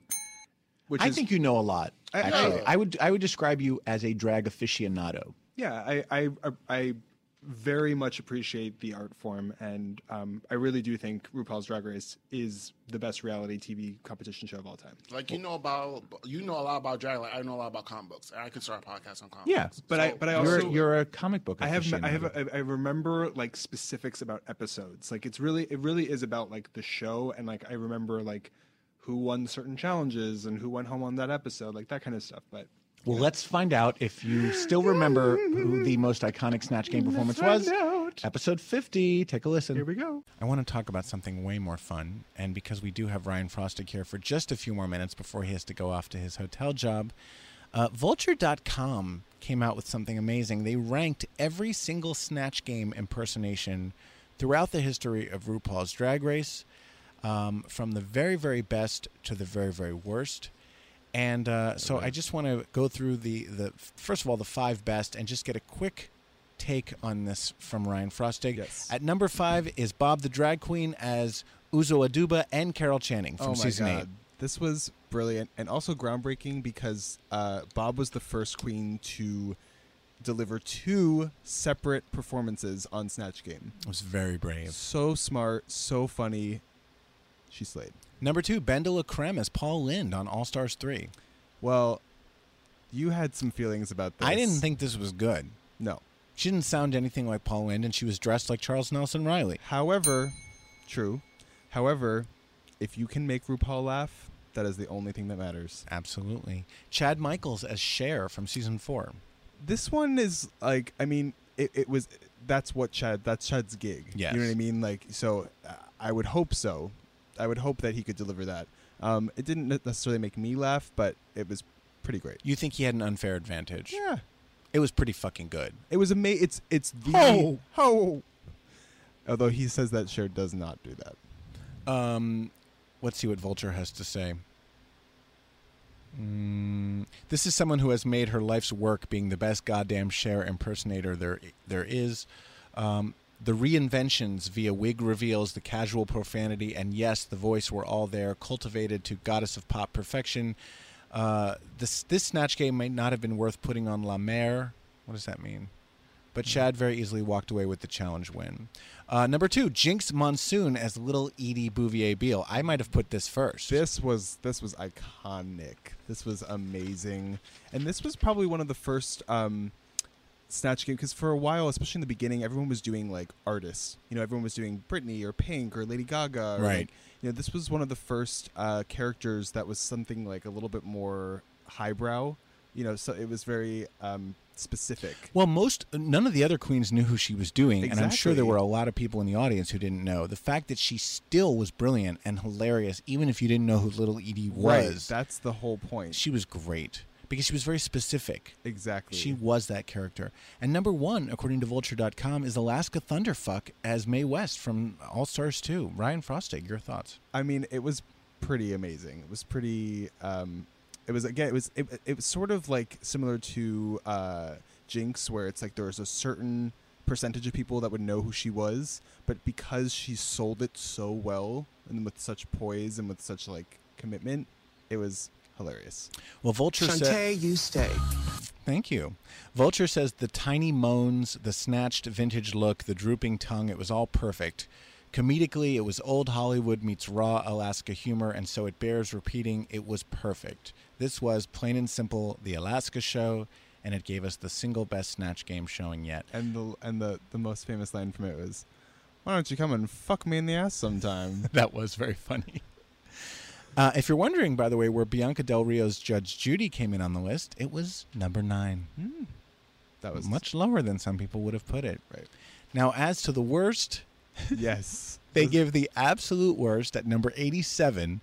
Which I is- think you know a lot. I- Actually, I- I would I would describe you as a drag aficionado. Yeah, I, I I very much appreciate the art form, and um, I really do think RuPaul's Drag Race is the best reality TV competition show of all time. Like you know about you know a lot about drag. Like I know a lot about comic books. And I could start a podcast on comic Yeah, books. but I but I You're also you're a comic book. I have I have aficionado. I I remember like specifics about episodes. Like it's really it really is about like the show and like I remember like who won certain challenges and who went home on that episode, like that kind of stuff. But Well, let's find out if you still remember who the most iconic Snatch Game performance was. Episode 50. Take a listen. Here we go. I want to talk about something way more fun. And because we do have Ryan Frostig here for just a few more minutes before he has to go off to his hotel job, uh, Vulture.com came out with something amazing. They ranked every single Snatch Game impersonation throughout the history of RuPaul's Drag Race, um, from the very, very best to the very, very worst. And uh, so I just want to go through the, the first of all the five best and just get a quick take on this from Ryan Frostig. Yes. At number five is Bob the Drag Queen as Uzo Aduba and Carol Channing from oh my season god, eight. this was brilliant and also groundbreaking because uh, Bob was the first queen to deliver two separate performances on Snatch Game. It was very brave. So smart, so funny. She slayed. Number two, BenDeLaCreme as Paul Lynde on All Stars 3. Well, you had some feelings about this. I didn't think this was good. No. She didn't sound anything like Paul Lynde, and she was dressed like Charles Nelson Reilly. However, true. However, if you can make RuPaul laugh, that is the only thing that matters. Absolutely. Chad Michaels as Cher from season four. This one is like, I mean, it, it was. That's what Chad. That's Chad's gig. Yes. You know what I mean? Like, so uh, I would hope so. I would hope that he could deliver that. Um, it didn't necessarily make me laugh, but it was pretty great. You think he had an unfair advantage? Yeah. It was pretty fucking good. It was amazing. It's it's the Ho! ho. Although he says that Cher does not do that. Um, let's see what Vulture has to say. Mm, this is someone who has made her life's work being the best goddamn Cher impersonator there there is. Um, the reinventions via wig reveals, the casual profanity, and yes, the voice were all there, cultivated to goddess of pop perfection. Uh, this this snatch game might not have been worth putting on La Mer. What does that mean? But Chad very easily walked away with the challenge win. Uh, number two, Jinkx Monsoon as Little Edie Bouvier Beale. I might have put this first. This was this was iconic. This was amazing, and this was probably one of the first um, snatch game because for a while, especially in the beginning, everyone was doing like artists. You know, everyone was doing Britney or Pink or Lady Gaga. Or, Right. like, you know, this was one of the first uh, characters that was something like a little bit more highbrow. You know, so it was very um, specific. Well, most none of the other queens knew who she was doing, and I'm sure there were a lot of people in the audience who didn't know. The fact that she still was brilliant and hilarious, even if you didn't know who Little Edie Right, was, that's the whole point. She was great because she was very specific. Exactly. She was that character. And number one, according to Vulture.com, is Alaska Thunderfuck as Mae West from All Stars 2. Ryan Frostig, your thoughts? I mean, it was pretty amazing. It was pretty. Um, it was again. It was. It, it was sort of like similar to uh, Jinkx, where it's like there was a certain percentage of people that would know who she was, but because she sold it so well and with such poise and with such like commitment, it was hilarious. Well, Vulture said. Shantay, you stay. Thank you. Vulture says the tiny moans, the snatched vintage look, the drooping tongue, it was all perfect. Comedically, it was old Hollywood meets raw Alaska humor, and so it bears repeating it was perfect. This was plain and simple the Alaska show, and it gave us the single best Snatch Game showing yet. And the and the the most famous line from it was, "Why don't you come and fuck me in the ass sometime?" that was very funny. Uh, if you're wondering, by the way, where Bianca Del Rio's Judge Judy came in on the list, it was number nine. That was much lower than some people would have put it. Right. Now, as to the worst, yes, they give the absolute worst at number 87.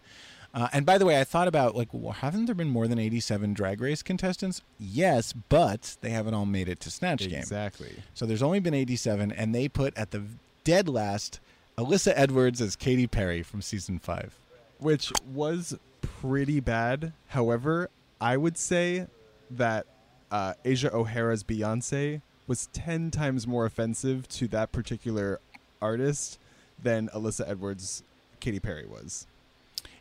Uh, and by the way, I thought about like, well, haven't there been more than 87 Drag Race contestants? Yes, but they haven't all made it to Snatch Game. Exactly. So there's only been 87, and they put at the dead last Alyssa Edwards as Katy Perry from season five. Which was pretty bad. However, I would say that uh, Asia O'Hara's Beyonce was ten times more offensive to that particular artist than Alyssa Edwards' Katy Perry was.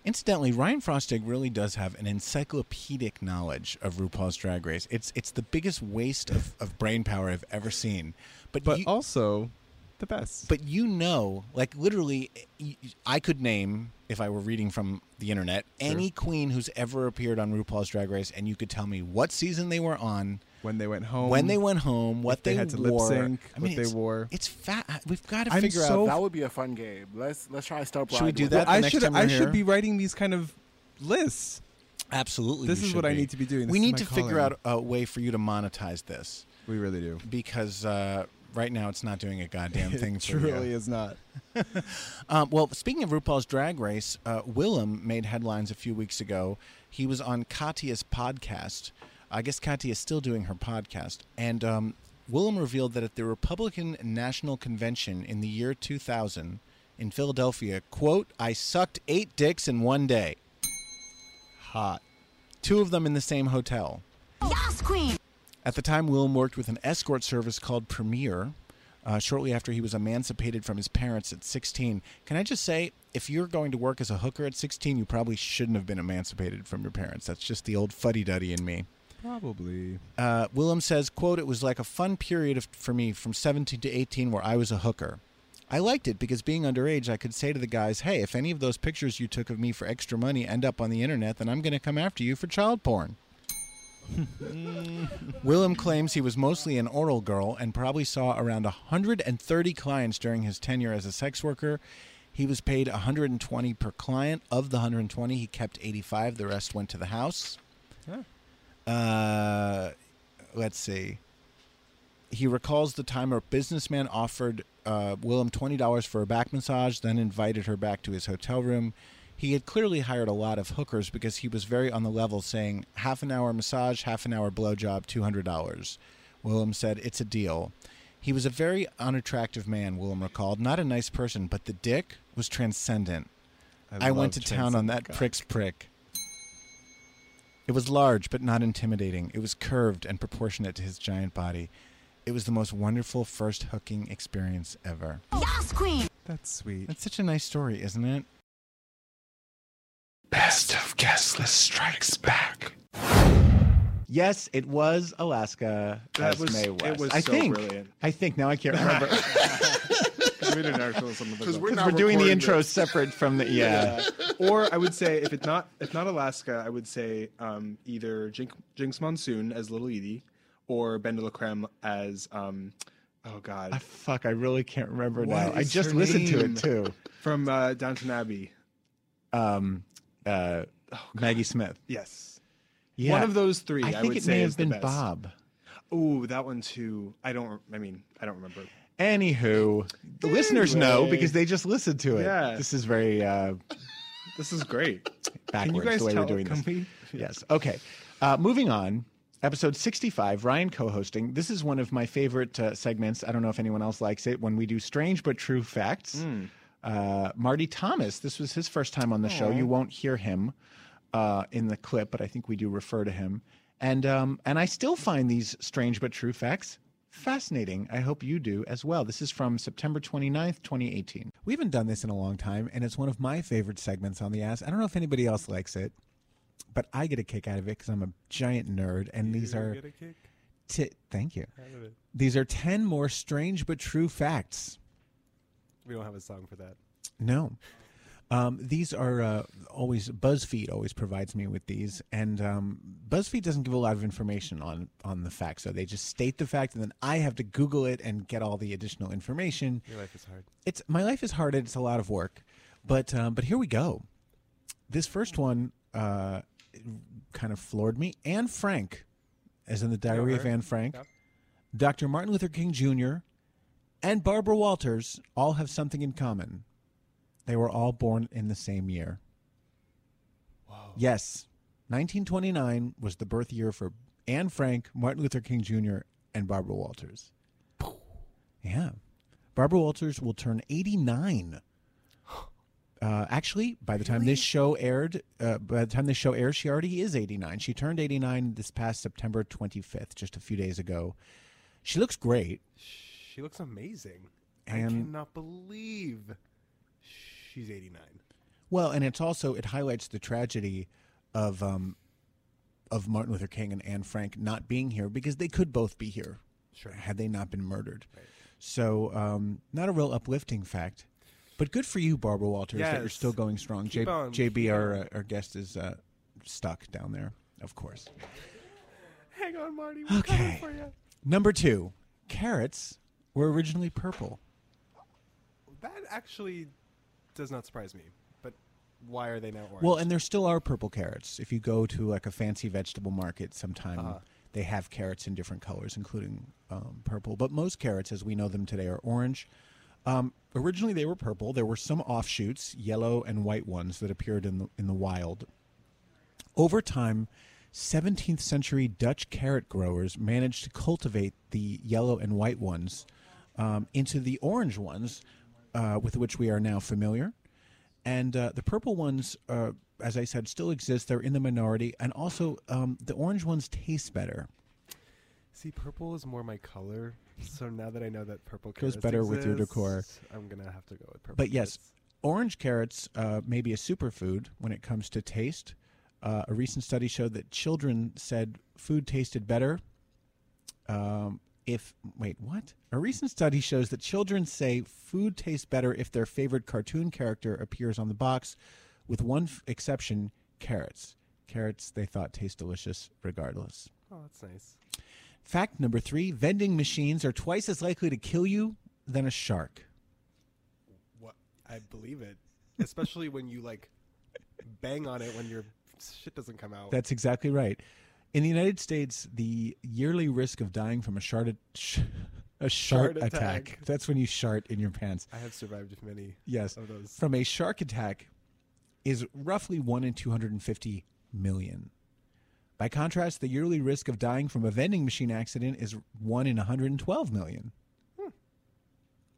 Incidentally, Ryan Frostig really does have an encyclopedic knowledge of RuPaul's Drag Race. It's it's the biggest waste of, of brain power I've ever seen. But But you, also the best. but you know, like literally, I could name if I were reading from the internet any queen who's ever appeared on RuPaul's Drag Race, and you could tell me what season they were on, when they went home, when they went home, what they, they, had to lip sync, I mean, what they wore. It's fat. We've got to I'm figure so out. That would be a fun game. Let's let's try Star Should we do that? I should I should be writing these kind of lists. Absolutely. This is what I need to be doing. This we need to figure out a way for you to monetize this We really do. because uh, right now it's not doing a goddamn thing it for truly you. is not. Um, well, speaking of RuPaul's Drag Race, uh, Willem made headlines a few weeks ago. He was on Katya's podcast. I guess Katya is still doing her podcast. And um, Willem revealed that at the Republican National Convention in the year 2000 in Philadelphia, quote, I sucked eight dicks in one day. Hot. Two of them in the same hotel. Yas, queen. At the time, Willem worked with an escort service called Premier. Uh, shortly after he was emancipated from his parents at 16. Can I just say, if you're going to work as a hooker at 16, you probably shouldn't have been emancipated from your parents. That's just the old fuddy duddy in me. Probably. Uh, Willem says, "quote It was like a fun period of, for me from 17 to 18 where I was a hooker. I liked it because being underage, I could say to the guys, "Hey, if any of those pictures you took of me for extra money end up on the internet, then I'm going to come after you for child porn." Willem claims he was mostly an oral girl and probably saw around 130 clients during his tenure as a sex worker. He was paid 120 per client. Of the 120, he kept 85. The rest went to the house. Uh, let's see. He recalls the time a businessman offered uh, Willem twenty dollars for a back massage, then invited her back to his hotel room. He had clearly hired a lot of hookers because he was very on the level, saying half an hour massage, half an hour blowjob, two hundred dollars. Willem said it's a deal. He was a very unattractive man. Willem recalled, not a nice person, but the dick was transcendent. I I, went to town on that transcendent cock. prick's prick. It was large but not intimidating. It was curved and proportionate to his giant body. It was the most wonderful first hooking experience ever. Yas, queen. That's sweet. That's such a nice story, isn't it? Best of Guestless Strikes Back. Yes, it was Alaska. That as was- Mae it was I so think. brilliant. I think now I can't remember. we did an article on some of the 'Cause we're Because we're doing the recording intro this. separate from the yeah. or I would say if it's not if not Alaska, I would say um, either Jinkx, Jinkx Monsoon as Little Edie or BenDeLaCreme as um, oh god Ah, fuck, I really can't remember What now. I just listened to it too. from uh, Downton Abbey. Um, uh, Maggie Smith. Yes, Yeah. one of those three. I I, think would it say may have been. Bob. Ooh, that one too. I don't. I mean, I don't remember. Anywho, the listeners know because they just listened to it. Yeah. This is very uh, This is great. backwards Can you guys the way tell? we're doing this. we? Yes. Okay. Uh, moving on. Episode 65, Ryan co hosting. This is one of my favorite uh, segments. I don't know if anyone else likes it when we do strange but true facts. Hmm. Uh, Marty Thomas, this was his first time on the show. You won't hear him uh, in the clip, but I think we do refer to him. And, um, and I still find these strange but true facts fascinating. I hope you do as well. This is from September 29th, 2018. We haven't done this in a long time, and it's one of my favorite segments on the ass. I don't know if anybody else likes it but I get a kick out of it because I'm a giant nerd, and these are. Ti- thank you. These are ten more strange but true facts. We don't have a song for that. No, um, these are uh, always BuzzFeed always provides me with these, and um, BuzzFeed doesn't give a lot of information on on the facts. So they just state the fact, and then I have to Google it and get all the additional information. Your life is hard. It's my life is hard. and It's a lot of work, but um, but here we go. This first one uh, kind of floored me. Anne Frank, as in the Diary of. Anne Frank, Yep. Dr. Martin Luther King Jr., and Barbara Walters all have something in common. They were all born in the same year. Yes, 1929 was the birth year for Anne Frank, Martin Luther King Jr., and Barbara Walters. Yeah. Barbara Walters will turn 89. Uh, actually, by the time this show aired, uh, by the time this show airs, she already is 89. She turned 89 this past September 25th, just a few days ago. She looks great. She looks amazing. I cannot believe she's 89. Well, and it's also it highlights the tragedy of um, of Martin Luther King and Anne Frank not being here because they could both be here Sure. had they not been murdered. So, um, not a real uplifting fact, but good for you, Barbara Walters, that you're still going strong. On, JB, our uh, our guest, is uh, stuck down there, of course. Hang on, Marty. We're Okay. for you. Number two, carrots were originally purple. That actually does not surprise me. But why are they now orange? Well, and there still are purple carrots. If you go to like a fancy vegetable market sometime, Uh-huh. they have carrots in different colors, including um, purple. But most carrots, as we know them today, are orange. Um, originally, they were purple. There were some offshoots, yellow and white ones, that appeared in the in the wild. Over time, 17th century Dutch carrot growers managed to cultivate the yellow and white ones um, into the orange ones, uh, with which we are now familiar. And uh, the purple ones, uh, as I said, still exist. They're in the minority. And also, um, the orange ones taste better. See, purple is more my color. So now that I know that purple Goes better with your decor. I'm gonna have to go with purple. But yes, carrots. orange carrots uh, may be a superfood when it comes to taste. Uh, a recent study showed that children said food tasted better. Um, if wait, what? A recent study shows that children say food tastes better if their favorite cartoon character appears on the box, with one f- exception: carrots. Carrots they thought taste delicious regardless. Oh, that's nice. Fact number three: vending machines are twice as likely to kill you than a shark. What I believe it, especially when you like bang on it when your shit doesn't come out. That's exactly right. In the United States, the yearly risk of dying from a shard sh- a attack. attack. That's when you shart in your pants. I have survived many. Yes. of those. From a shark attack is roughly 1 in 250 million. By contrast, the yearly risk of dying from a vending machine accident is 1 in 112 million.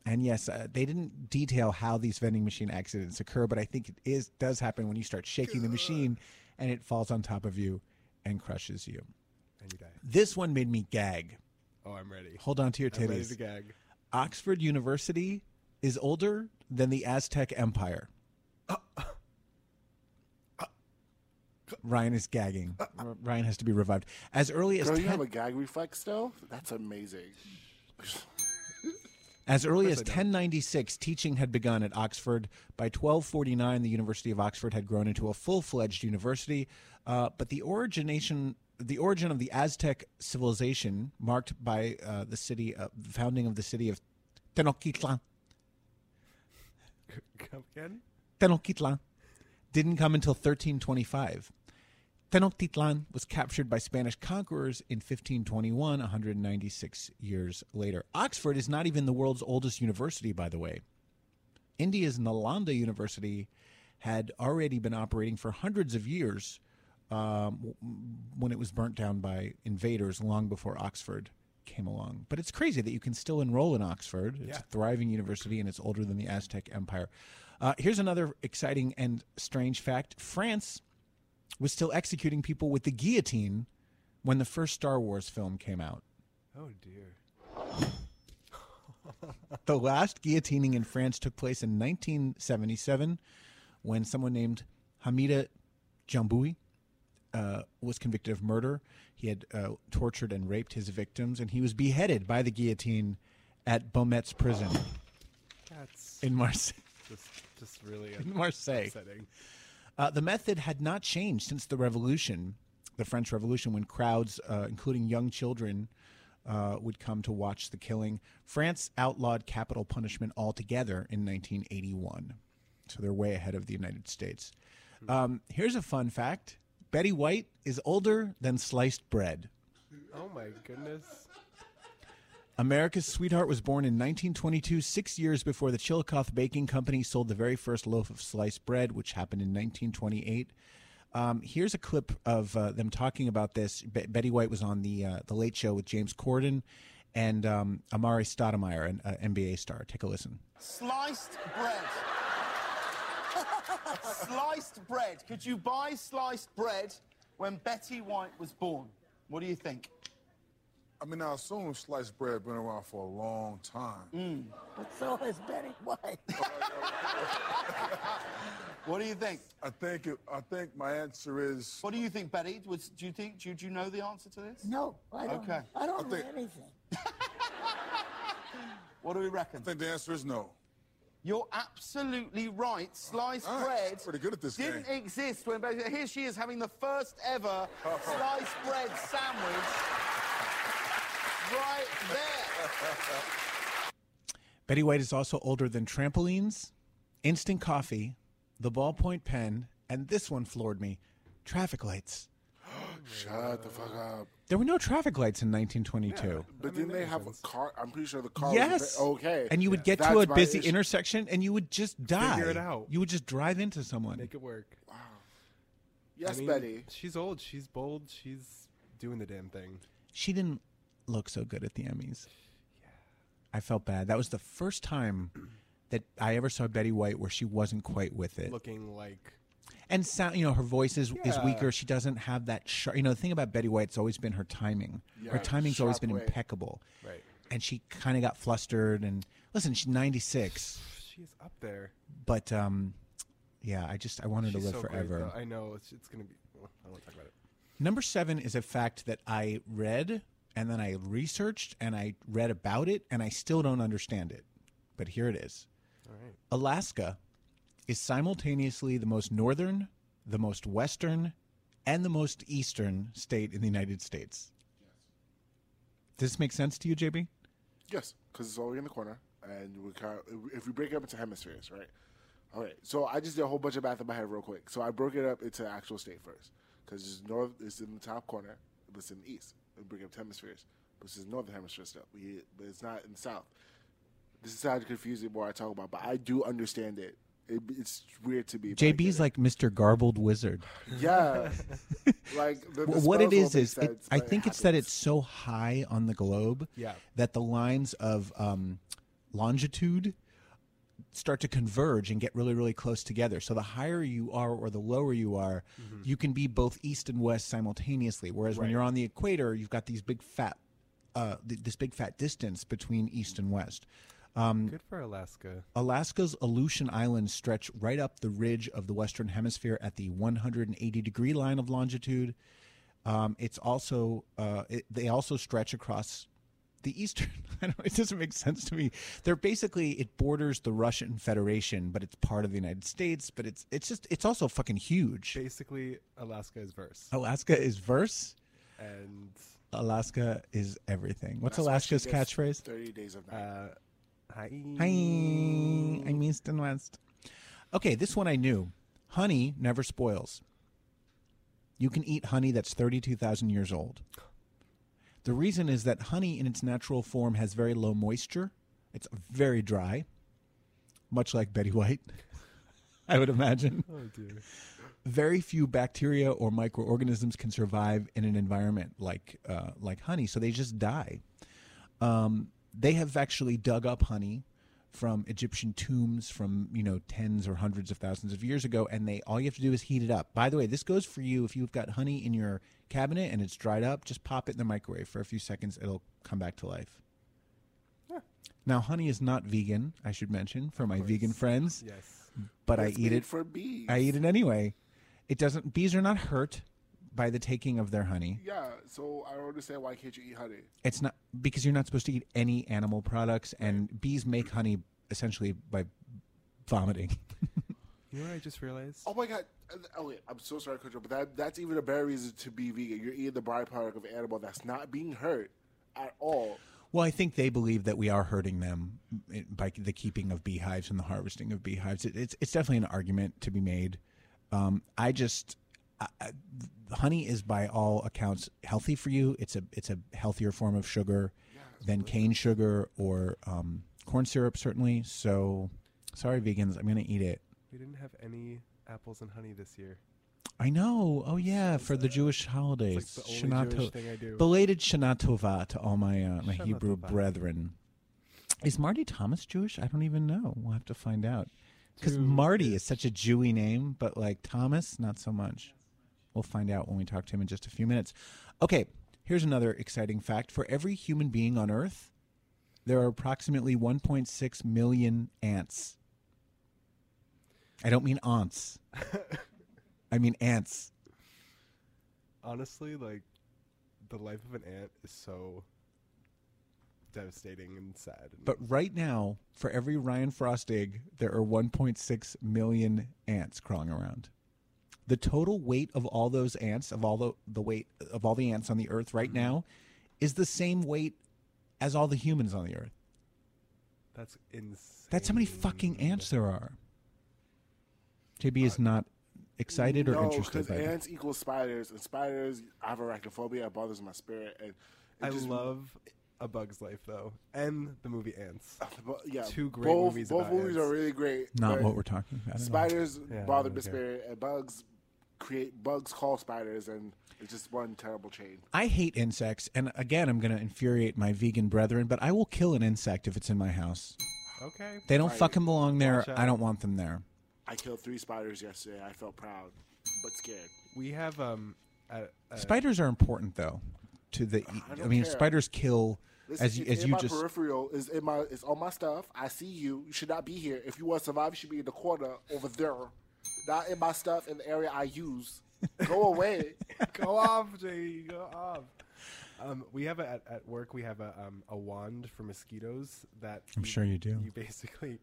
And yes, uh, they didn't detail how these vending machine accidents occur, but I think it is does happen when you start shaking the machine and it falls on top of you and crushes you. And you die. This one made me gag. Oh, I'm ready. Hold on to your I'm ready titties. to gag. Oxford University is older than the Aztec Empire. Ryan is gagging. Ryan has to be revived. As early as Girl, you have a gag reflex still? That's amazing. As early as course I don't. 1096, teaching had begun at Oxford. By 1249, the University of Oxford had grown into a full-fledged university. Uh, but the origination, the origin of the Aztec civilization, marked by uh, the city, uh, the founding of the city of Tenochtitlan, Come again? Tenochtitlan, didn't come until 1325. Tenochtitlan was captured by Spanish conquerors in 1521, 196 years later. Oxford is not even the world's oldest university, by the way. India's Nalanda University had already been operating for hundreds of years um, when it was burnt down by invaders long before Oxford came along. But it's crazy that you can still enroll in Oxford. It's Yeah. a thriving university and it's older than the Aztec Empire. Uh, here's another exciting and strange fact France was still executing people with the guillotine when the first Star Wars film came out. Oh dear. The last guillotining in France took place in 1977 when someone named Hamida Djandoubi uh, was convicted of murder. He had uh, tortured and raped his victims, and he was beheaded by the guillotine at Baumettes prison That's in Marseille. just just really In Marseille. upsetting. Uh, the method had not changed since the Revolution, the French Revolution, when crowds, uh, including young children, uh, would come to watch the killing. France outlawed capital punishment altogether in 1981. So they're way ahead of the United States. Um, here's a fun fact Betty White is older than sliced bread. Oh my goodness. America's Sweetheart was born in 1922, six years before the Chillicothe Baking Company sold the very first loaf of sliced bread, which happened in 1928. Um, here's a clip of uh, them talking about this. Be- Betty White was on the uh, the Late Show with James Corden and um, Amar'e Stoudemire, an uh, NBA star. Take a listen. Sliced bread. Sliced bread. Could you buy sliced bread when Betty White was born? What do you think? I mean, I assume sliced bread been around for a long time. Mm. But so has Betty White. what do you think? I think it, I think my answer is. What do you think, Betty? Was, do you think? Do, do you know the answer to this? No, I don't. Okay. I don't I know think- anything. What do we reckon? I think the answer is no. You're absolutely right. Sliced All right, bread pretty good at this didn't game. exist when Betty. Here she is having the first ever sliced bread sandwich. Right there. Betty White is also older than trampolines, instant coffee, the ballpoint pen, and this one floored me traffic lights. Shut the fuck up. There were no traffic lights in 1922. But didn't they have a car? I'm pretty sure the car. yes. Was okay. And you would get That's to a busy issue. intersection and you would just die. Figure it out. You would just drive into someone. Make it work. Wow. Yes, I mean, Betty. She's old. She's bold. She's doing the damn thing. She didn't look so good at the Emmys. Yeah. I felt bad. That was the first time that I ever saw Betty White where she wasn't quite with it. Looking like and sound, you know, her voice is, is weaker. She doesn't have that sharp. You know, the thing about Betty White's always been her timing. Yeah, her timing's always been way. impeccable. Right. And she kind of got flustered. And listen, she's 96. she's up there. But um, yeah, I just I want her to live so forever. though. I know it's, it's gonna be. Well, I to talk about it. Number seven is a fact that I read and then I researched and I read about it and I still don't understand it. But here it is. All right. Alaska is simultaneously the most northern, the most western, and the most eastern state in the United States. Does this make sense to you, JB? Yes, because it's all in the corner, and we kind of, if we break it up into hemispheres, right? All right. So I just did a whole bunch of math in my head real quick. So I broke it up into actual state first, because it's north. It's in the top corner, but it's in the east. We break up to hemispheres, but it's northern hemisphere stuff. We, but it's not in the south. This is how confusing more I talk about, but I do understand it. It it's weird to me. but I JB's like Mr. Garbled Wizard. Yeah. like the, the what it is is it, I but it think it's that it's so high on the globe Yeah. that the lines of um, longitude start to converge and get really really close together so the higher you are or the lower you are you can be both east and west simultaneously whereas when you're on the equator you've got these big fat uh, th- this big fat distance between east and west um, Good for Alaska. Alaska's Aleutian Islands stretch right up the ridge of the Western Hemisphere at the 180 degree line of longitude. Um, it's also uh, it, they also stretch across the eastern. I don't, it doesn't make sense to me. They're basically it borders the Russian Federation, but it's part of the United States. But it's it's just it's also fucking huge. Basically, Alaska is verse. Alaska is verse. And Alaska is everything. What's That's why she Alaska's catchphrase? Thirty days of night. Uh, hi. Hi, I'm East and West. Okay, this one I knew. Honey never spoils. You can eat honey that's 32,000 years old. The reason is that honey in its natural form has very low moisture. It's very dry, much like Betty White, I would imagine. Oh dear. Very few bacteria or microorganisms can survive in an environment like uh, like honey, so they just die. Um, they have actually dug up honey from Egyptian tombs from you know tens or hundreds of thousands of years ago, and they all you have to do is heat it up. By the way, this goes for you if you've got honey in your cabinet and it's dried up. Just pop it in the microwave for a few seconds; it'll come back to life. Now, honey is not vegan. I should mention for my vegan friends. Yes. but I eat it for bees. I eat it anyway. It doesn't. Bees are not hurt by the taking of their honey. Yeah, so I don't understand why can't you eat honey? It's not because you're not supposed to eat any animal products, and bees make honey essentially by vomiting. You know what I just realized? Oh my god! Oh I'm so sorry, Coach, but that that's even a better reason to be vegan. You're eating the byproduct of an animal that's not being hurt at all. Well, I think they believe that we are hurting them by the keeping of beehives and the harvesting of beehives. It, it's it's definitely an argument to be made. Um, I just I, honey is by all accounts healthy for you. It's a it's a healthier form of sugar than cane sugar or um, corn syrup, certainly. So, sorry, vegans, I'm going to eat it. We didn't have any apples and honey this year. I know. Oh yeah, for the Jewish holidays. Like the Shana Jewish To- thing I do. Belated Shana Tova to all my uh, my Shana Hebrew Tova. brethren. Is Marty Thomas Jewish? I don't even know. We'll have to find out. Because Marty is such a Jewy name, but like Thomas, not so much. We'll find out when we talk to him in just a few minutes. Okay, Here's another exciting fact: for every human being on Earth, there are approximately 1.6 million ants. I don't mean aunts. I mean ants. Honestly, like the life of an ant is so devastating and sad. And But right now, for every Ryan Frostig, there are 1.6 million ants crawling around. The total weight of all those ants, of all the, the weight of all the ants on the earth right mm-hmm. now, is the same weight as all the humans on the earth. that's insane. That's how many fucking ants there are. JB is uh, not excited or no, interested because by that. ants equal spiders, and spiders. I have arachnophobia. It bothers my spirit. And I just- love A Bug's Life though, and the movie Ants. Uh, but, yeah, two great both, movies. Both about movies ants. are really great. Not what we're talking about. Spiders Yeah, bother I my don't spirit, and bugs create bugs call spiders, and it's just one terrible chain. I hate insects, and again, I'm going to infuriate my vegan brethren, but I will kill an insect if it's in my house. Okay. They don't Right. fucking belong there. I don't want them there. I killed three spiders yesterday. I felt proud, but scared. We have um. A, a, Spiders are important, though. To the, I I, don't mean, care. spiders kill Listen, as you, as in you my just. peripheral is in my it's on my stuff. I see you. You should not be here. If you want to survive, you should be in the corner over there, not in my stuff in the area I use. Go away. go off, Jay. Go off. Um, we have a, at, at work. We have a um, a wand for mosquitoes that I'm sure you do. You basically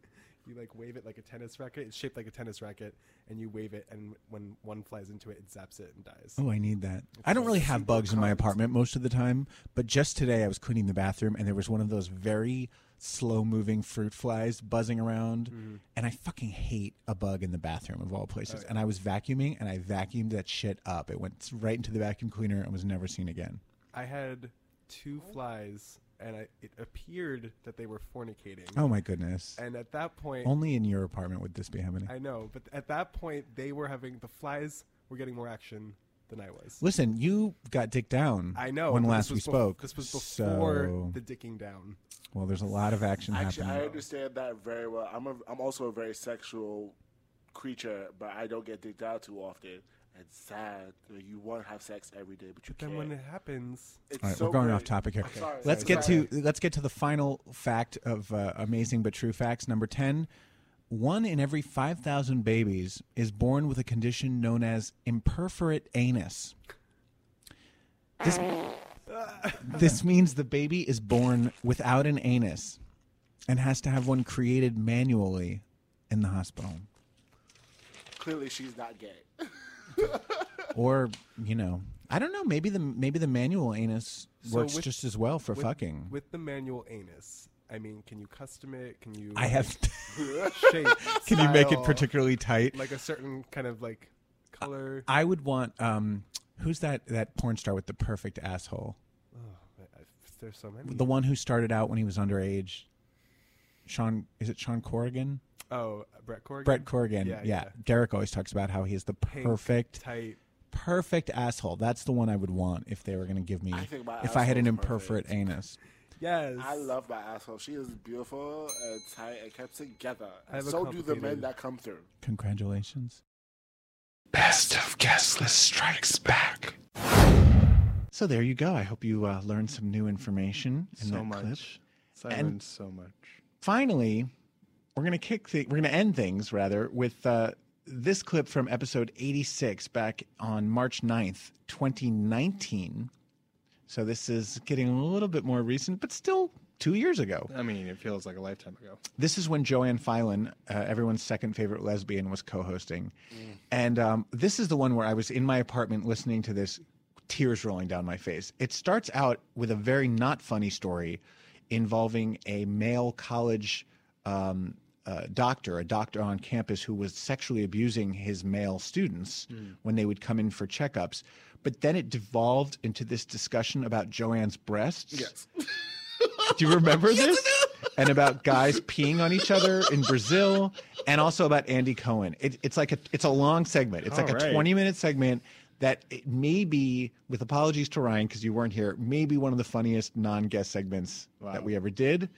you like wave it like a tennis racket. It's shaped like a tennis racket, and you wave it, and when one flies into it, it zaps it and dies. Oh, I need that. I don't really have bugs in my apartment most of the time, but just today I was cleaning the bathroom and there was one of those very slow moving fruit flies buzzing around. Mhm. And I fucking hate a bug in the bathroom of all places. Oh, yeah. And I was vacuuming and I vacuumed that shit up. It went right into the vacuum cleaner and was never seen again. I had two flies, and I, it appeared that they were fornicating. Oh my goodness. And at that point, Only in your apartment would this be happening. I know, but at that point, they were having the flies were getting more action than I was. Listen, you got dick down. I know. when last we was bef- spoke. this was before so, the dicking down. well, there's a lot of action Actually, I understand that very well. I'm a, I'm also a very sexual creature, but I don't get dicked out too often. It's sad. You want to have sex every day, but you Then can't. when it happens, It's All right, so we're going great. off topic here. I'm sorry, let's sorry, get sorry. to let's get to the final fact of uh, amazing but true facts. Number ten: one in every five thousand babies is born with a condition known as imperforate anus. This this means the baby is born without an anus and has to have one created manually in the hospital, Clearly, she's not gay. or you know. I don't know. Maybe the maybe the manual anus So works with- just as well for with- fucking. with the manual anus. I mean, can you custom it? Can you? I have- shape. Can you make it style, particularly tight? Like a certain kind of like color. I would want um who's that that porn star with the perfect asshole? Oh, I- I- there's so many. The one who started out when he was underage. Sean is it Sean Corrigan? Oh, Brent Corrigan. Brent Corrigan. Yeah, Yeah, yeah. Derek always talks about how he is the Pink, perfect tight. perfect asshole. That's the one I would want if they were going to give me I think my if I had an asshole's imperforate perfect. anus. Yes. I love my asshole. She is beautiful and tight and kept together. I have so do the men that come through. Congratulations. Best of Guestless Strikes Back. So there you go. I hope you uh, learned some new information in So that much. clip. So And- so much. finally, we're gonna kick. The, we're gonna end things rather with uh, this clip from episode 86 back on March 9th, 2019. So this is getting a little bit more recent, but still two years ago. I mean, it feels like a lifetime ago. This is when Joanne Filan, uh, everyone's second favorite lesbian, was co-hosting, and um, this is the one where I was in my apartment listening to this, tears rolling down my face. It starts out with a very not funny story involving a male college um, uh, doctor, a doctor on campus who was sexually abusing his male students Mm. when they would come in for checkups. But then it devolved into this discussion about Joanne's breasts. Yes. Do you remember this? And about guys peeing on each other in Brazil, and also about Andy Cohen. It, it's like a it's a long segment. It's like All a twenty minute segment that it may be, with apologies to Ryan because you weren't here, maybe one of the funniest non guest segments that we ever did.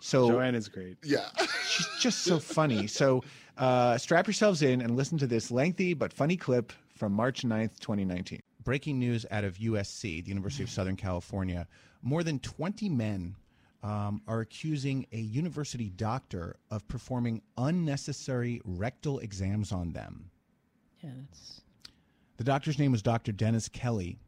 So Joanne is great. Yeah. she's just so funny. So uh, strap yourselves in and listen to this lengthy but funny clip from March 9th, 2019. breaking news out of USC, the University of Southern California. More than 20 men um, are accusing a university doctor of performing unnecessary rectal exams on them. Yeah, that's The doctor's name was Dr. Dennis Kelly.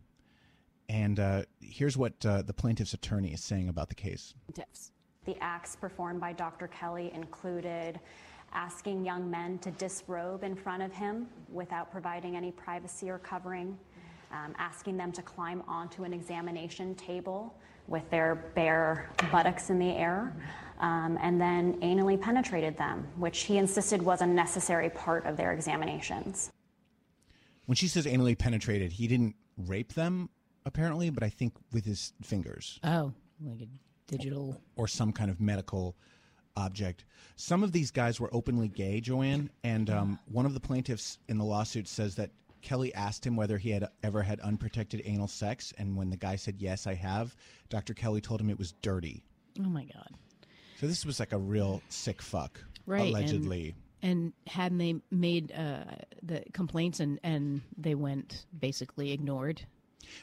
And uh, here's what uh, the plaintiff's attorney is saying about the case. plaintiffs. The acts performed by Dr. Kelly included asking young men to disrobe in front of him without providing any privacy or covering, um, asking them to climb onto an examination table with their bare buttocks in the air, um, and then anally penetrated them, which he insisted was a necessary part of their examinations. When she says anally penetrated, he didn't rape them, apparently, but I think with his fingers. oh, like a digital. or some kind of medical object. Some of these guys were openly gay, Joanne, and um, one of the plaintiffs in the lawsuit says that Kelly asked him whether he had ever had unprotected anal sex, and when the guy said yes, I have, Dr. Kelly told him it was dirty. Oh my god. So this was like a real sick fuck, Right. and- allegedly. And, hadn't they made uh, the complaints and and they went basically ignored?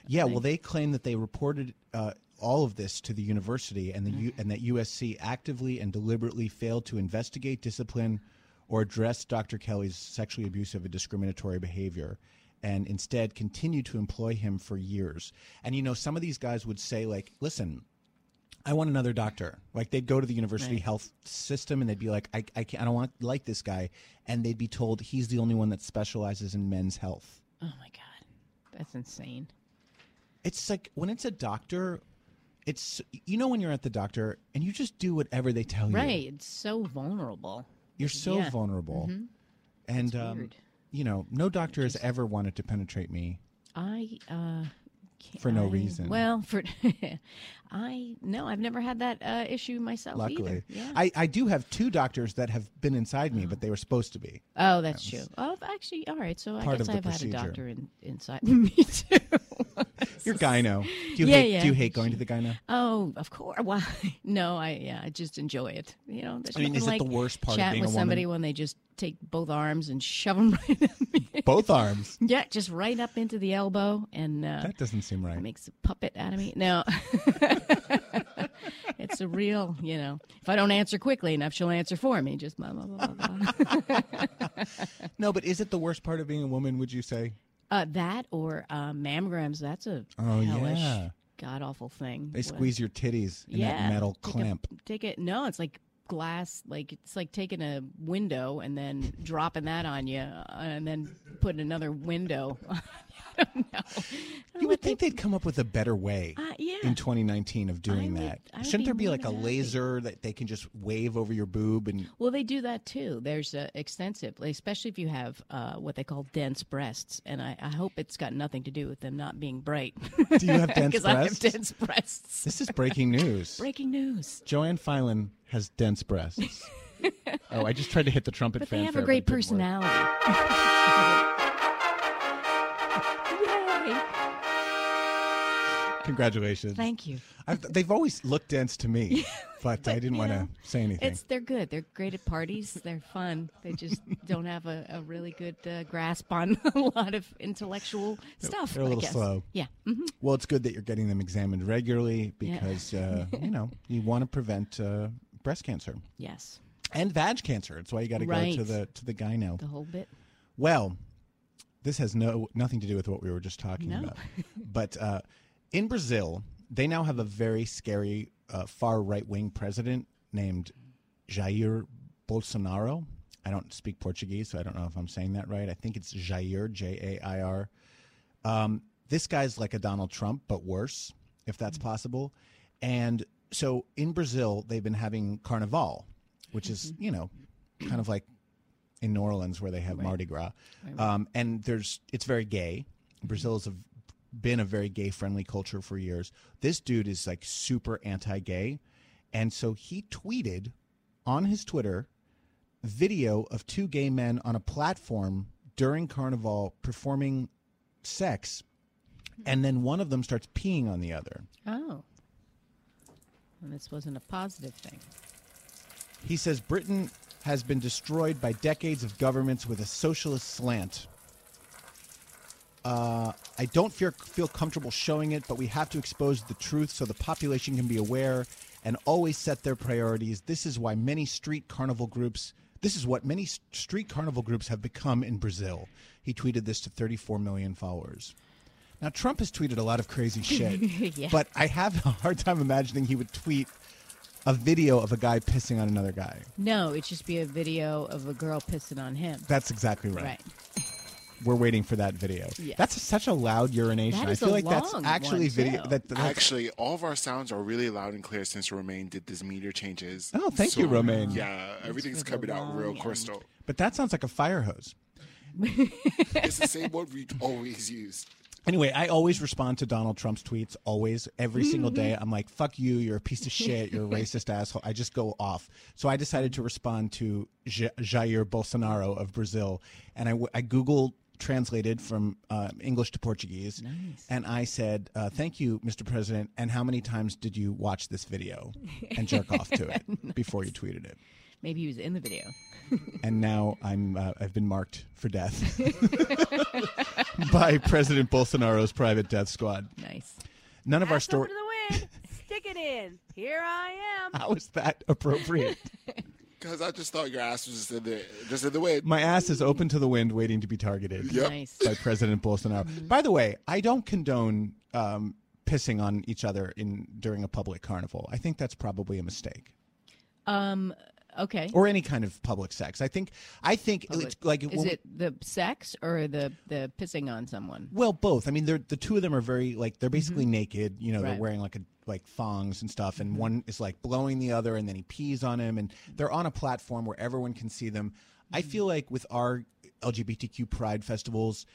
Yeah, well, they claim that they reported uh, all of this to the university, and the U- mm-hmm. and that USC actively and deliberately failed to investigate, discipline, or address Dr. Kelly's sexually abusive and discriminatory behavior, and instead continued to employ him for years. And you know, some of these guys would say, like, "Listen, I want another doctor." Like they'd go to the university Right. health system, and they'd be like, "I, I can't, I don't want like this guy," and they'd be told he's the only one that specializes in men's health. Oh my god, that's insane. It's like when it's a doctor, it's you know when you're at the doctor and you just do whatever they tell you. Right, it's so vulnerable. You're so Yeah. vulnerable. Mhm. And um, you know, no doctor has ever wanted to penetrate me. I uh For no I- reason. Well, for I no, I've never had that uh, issue myself Luckily, either. Yeah. I, I do have two doctors that have been inside me, but they were supposed to be. oh, that's That true. Oh, actually, all right. So I guess I've had a doctor in, inside me too. Your gyno. Do you Yeah, hate? yeah. Do you hate going to the gyno? Oh, of course. Why? No, I yeah, I just enjoy it. You know, I mean, is it like the worst part of chatting being a with somebody when they just take both arms and shove them right at me. Both arms. Yeah, just right up into the elbow, and uh, That doesn't seem right. makes a puppet out of me. No, it's a real. You know, if I don't answer quickly enough, she'll answer for me. Just blah blah blah. blah. No, but is it the worst part of being a woman? Would you say? uh, that or uh, mammograms. That's a Oh, hellish, yeah. god awful thing. They squeeze your titties in yeah, that metal take clamp. A, take it. No, it's like glass. Like it's like taking a window and then dropping that on you, uh, and then putting another window. Don't know. You would think they'd come up with a better way Uh, yeah. in 2019 of doing would- that. Shouldn't be there be like a happy. laser that they can just wave over your boob and Well, they do that too. There's uh, extensive, especially if you have uh, what they call dense breasts, and I, I hope it's got nothing to do with them not being bright. Do you have dense Because I have dense breasts. This is breaking news. Breaking news. Joanne Filan has dense breasts. oh, I just tried to hit the trumpet But they have a great but it didn't work. personality. Congratulations. Thank you. I've, they've always looked dense to me, but, I didn't want to say anything. It's they're good. They're great at parties. They're fun. They just don't have a, a really good uh, grasp on a lot of intellectual stuff. They're a little slow. Yeah. hmm Well, it's good that you're getting them examined regularly Yeah. because uh, you know you want to prevent uh, breast cancer Yes. and vag cancer. It's why you got to Right. go to the to the gyno. The whole bit. Well, this has no nothing to do with what we were just talking No. about. but uh, in Brazil, they now have a very scary uh, far right wing president named Jair Bolsonaro. I don't speak Portuguese, so I don't know if I'm saying that right. I think it's Jair, J A I R. Um, this guy's like a Donald Trump, but worse, if that's possible. And so in Brazil, they've been having Carnival, which is, you know, kind of like in New Orleans where they have Mardi Gras. Right, right. Um, and there's it's very gay. Brazil has a, been a very gay friendly culture for years. This dude is like super anti gay. And so he tweeted on his Twitter video of two gay men on a platform during Carnival performing sex. And then one of them starts peeing on the other. Oh. And this wasn't a positive thing. He says Brazil has been destroyed by decades of governments with a socialist slant. Uh, I don't feel feel comfortable showing it, but we have to expose the truth so the population can be aware and always set their priorities. This is why many street carnival groups. This is what many street carnival groups have become in Brazil. He tweeted this to 34 million followers. Now Trump has tweeted a lot of crazy shit, Yeah. but I have a hard time imagining he would tweet a video of a guy pissing on another guy. No, it'd just be a video of a girl pissing on him. That's exactly right. Right. We're waiting for that video. Yes. That's such a loud urination. That I feel a like that's actually video. too. That, that's- Actually, all of our sounds are really loud and clear since Romaine did this meter changes. Oh, thank you, Romaine. Yeah, everything's coming out real crystal. but that sounds like a fire hose. it's the same one we always use. Anyway, I always respond to Donald Trump's tweets. Always, every single day. I'm like, "Fuck you! You're a piece of shit. You're a racist asshole." I just go off. So I decided to respond to J- Jair Bolsonaro of Brazil, and I, I googled translated from uh, English to Portuguese, and I said, uh, "Thank you, Mr. President." And how many times did you watch this video and jerk off to it before you tweeted it? Maybe he was in the video. and now I'm uh, I've been marked for death by President Bolsonaro's private death squad. Nice. None of our to the wind. Stick it in. Here I am. How is that appropriate? Because I just thought your ass was just in the just in the wind. My ass is open to the wind, waiting to be targeted Yep. Nice. by President Bolsonaro. By the way, I don't condone um, pissing on each other in during a public carnival. I think that's probably a mistake. Um. Okay. Or any kind of public sex. I think. I think Public- it's like is we- it the sex or the the pissing on someone? Well, both. I mean, they're the two of them are very like they're mm-hmm. basically naked. You know, they're wearing like a like thongs and stuff, and mm-hmm. one is like blowing the other, and then he pees on him, and they're on a platform where everyone can see them. I mm-hmm. feel like with our LGBTQ pride festivals.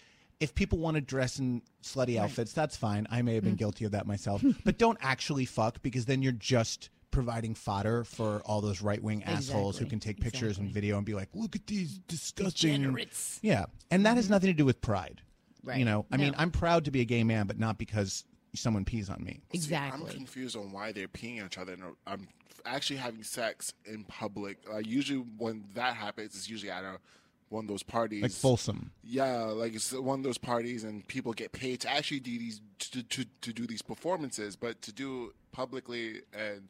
If people want to dress in slutty outfits, that's fine. I may have been Mm. guilty of that myself. but don't actually fuck because then you're just providing fodder for all those right wing assholes who can take pictures and video and be like, look at these disgusting. Degenerates. Yeah. And that has nothing to do with pride. You know, I mean, I'm proud to be a gay man, but not because someone pees on me. See, I'm confused on why they're peeing on each other. And I'm actually having sex in public. Uh, usually, when that happens, it's usually at a one of those parties, Like Folsom. Yeah, like it's one of those parties, and people get paid to actually do these to to, to do these performances, but to do publicly and.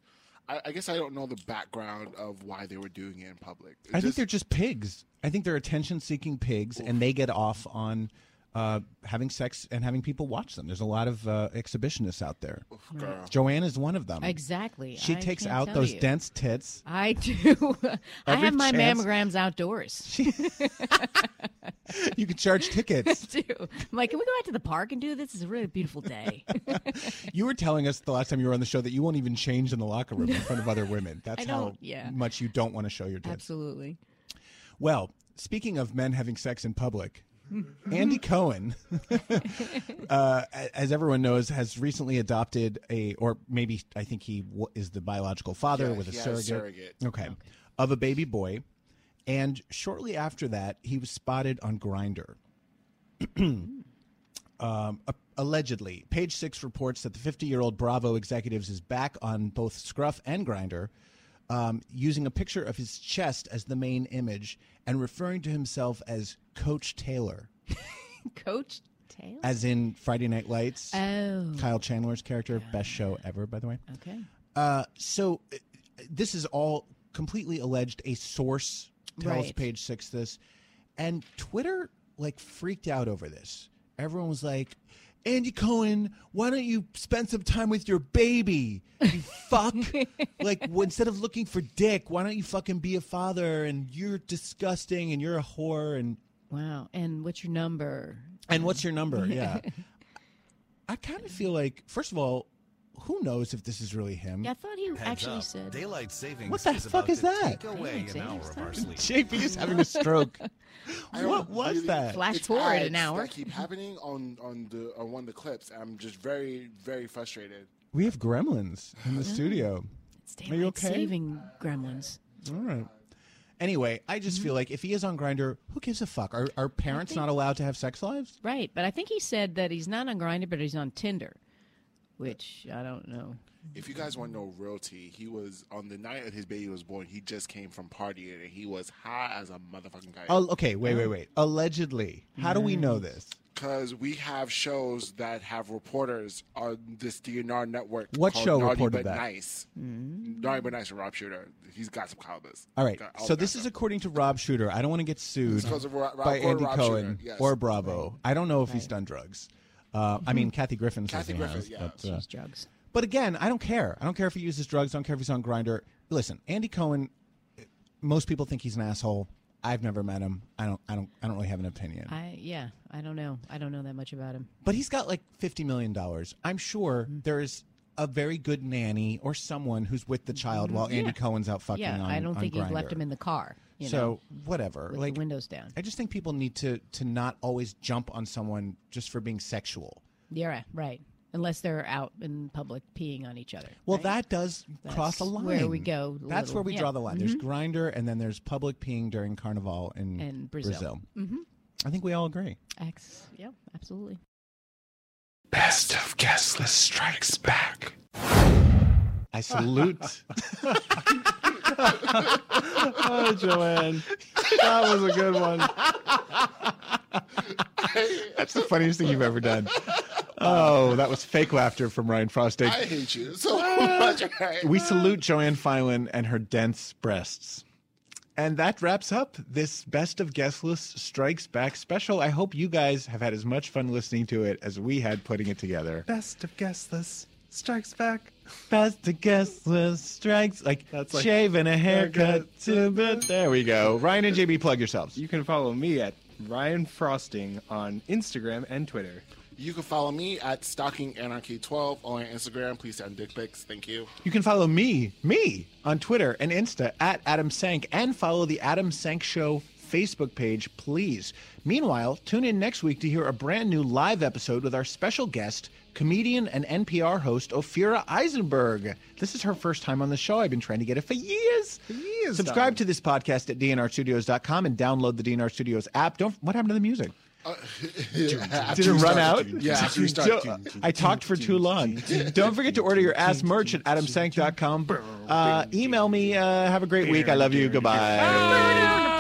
I, I guess I don't know the background of why they were doing it in public. It I think just- they're just pigs. I think they're attention seeking pigs, and they get off on uh, having sex and having people watch them. There's a lot of uh, exhibitionists out there. girl. Joanne is one of them. Exactly. She I takes out those you. dense tits. I do. I have my chance- mammograms outdoors. You can charge tickets. I do. I'm like, can we go out to the park and do this? It's a really beautiful day. You were telling us the last time you were on the show that you won't even change in the locker room in front of other women. That's how yeah. much you don't want to show your tits. Absolutely. Well, speaking of men having sex in public, Andy Cohen, uh, as everyone knows, has recently adopted a, or maybe I think he w- is the biological father Yeah, with a he has surrogate, surrogate. Okay, of a baby boy. And shortly after that, he was spotted on Grindr. um, a- allegedly, Page Six reports that the 50-year-old Bravo executives is back on both Scruff and Grindr, um, using a picture of his chest as the main image and referring to himself as Coach Taylor, Coach Taylor. as in Friday Night Lights. Oh. Kyle Chandler's character, best show ever, by the way. Okay. Uh, so uh, this is all completely alleged. A source tells Right. Page Six this, and Twitter like freaked out over this. Everyone was like, "Andy Cohen, why don't you spend some time with your baby? You fuck! like w- instead of looking for dick, why don't you fucking be a father? And you're disgusting, and you're a whore, and Wow. And what's your number? and what's your number? Yeah." I kind of feel like, first of all, who knows if this is really him? Yeah, I thought he Heads actually up. said. Daylight savings. What the is fuck about is to that? Take away Daylight an hour of our sleep. JP is having a stroke. What was really- that? Flash it's forward an ads hour. That keep happening on on the on one of the clips. I'm just very very frustrated. We have gremlins in the studio. It's Are you daylight okay? saving gremlins. All right. Anyway, I just feel mm-hmm. like if he is on Grindr, who gives a fuck? Are, are parents think- not allowed to have sex lives? Right. But I think he said that he's not on Grindr, but he's on Tinder, which I don't know. If you guys want to know realty, he was on the night that his baby was born. He just came from partying and he was high as a motherfucking guy. Oh, okay. Wait, wait, wait. Allegedly, how do we know this? Because we have shows that have reporters on this DNR network. What called show Naughty reported but that? Nice. Mm-hmm. Naughty but Nice with Rob Shooter. He's got some calibers. All right. Got all So that this is according to Rob Shooter. I don't want to get sued because of Ro- Rob- by or Andy Rob Cohen Shooter, yes. or Bravo. I don't know if he's done drugs. Uh, I mean, Kathy Griffin says Kathy he Griffin, has. yeah. but, uh, She's drugs. But again, I don't care. I don't care if he uses drugs. I don't care if he's on Grindr. Listen, Andy Cohen. Most people think he's an asshole. I've never met him. I don't. I don't. I don't really have an opinion. I yeah, I don't know. I don't know that much about him. But he's got like fifty million dollars. I'm sure Mm-hmm. there is a very good nanny or someone who's with the child while Andy Mm-hmm. Yeah. Cohen's out fucking yeah, on. I don't on think you've left him in the car. You so know, whatever, like windows down. I just think people need to to not always jump on someone just for being sexual. Yeah, right. Unless they're out in public peeing on each other. Well, right? that does That's cross a line. where we go That's little. where we Yeah. draw the line. There's Mhm. Grindr, and then there's public peeing during Carnival in And Brazil. Mm-hmm. I think we all agree. X. Yeah, absolutely. Best of Guestless strikes back. I salute. oh, Joanne, that was a good one. That's the funniest thing you've ever done. Oh, that was fake laughter from Ryan Frostig. I hate you so much. right? We salute Joanne Filan and her dense breasts. And that wraps up this Best of Guestless Strikes Back special. I hope you guys have had as much fun listening to it as we had putting it together. Best of Guestless strikes back. Best of Guestless Strikes like That's like shaving a haircut haircut to but there we go. Ryan and JB plug yourselves. You can follow me at Ryan Frostig on Instagram and Twitter. You can follow me at Stalking Anarchy 12 on Instagram. Please send dick pics. Thank you. You can follow me, me, on Twitter and Insta at Adam Sank and follow the Adam Sank Show Facebook page, please. Meanwhile, tune in next week to hear a brand new live episode with our special guest, comedian and NPR host Ophira Eisenberg. This is her first time on the show. I've been trying to get it for years. years, Subscribe darling. to this podcast at dnrstudios.com and download the DNR Studios app. Don't what happened to the music? Did it run out? Yeah, after you start. Don't- I talked for too long. Don't forget to order your ass merch at adamsank.com. Uh, email me. Uh, have a great week. I love you. Goodbye.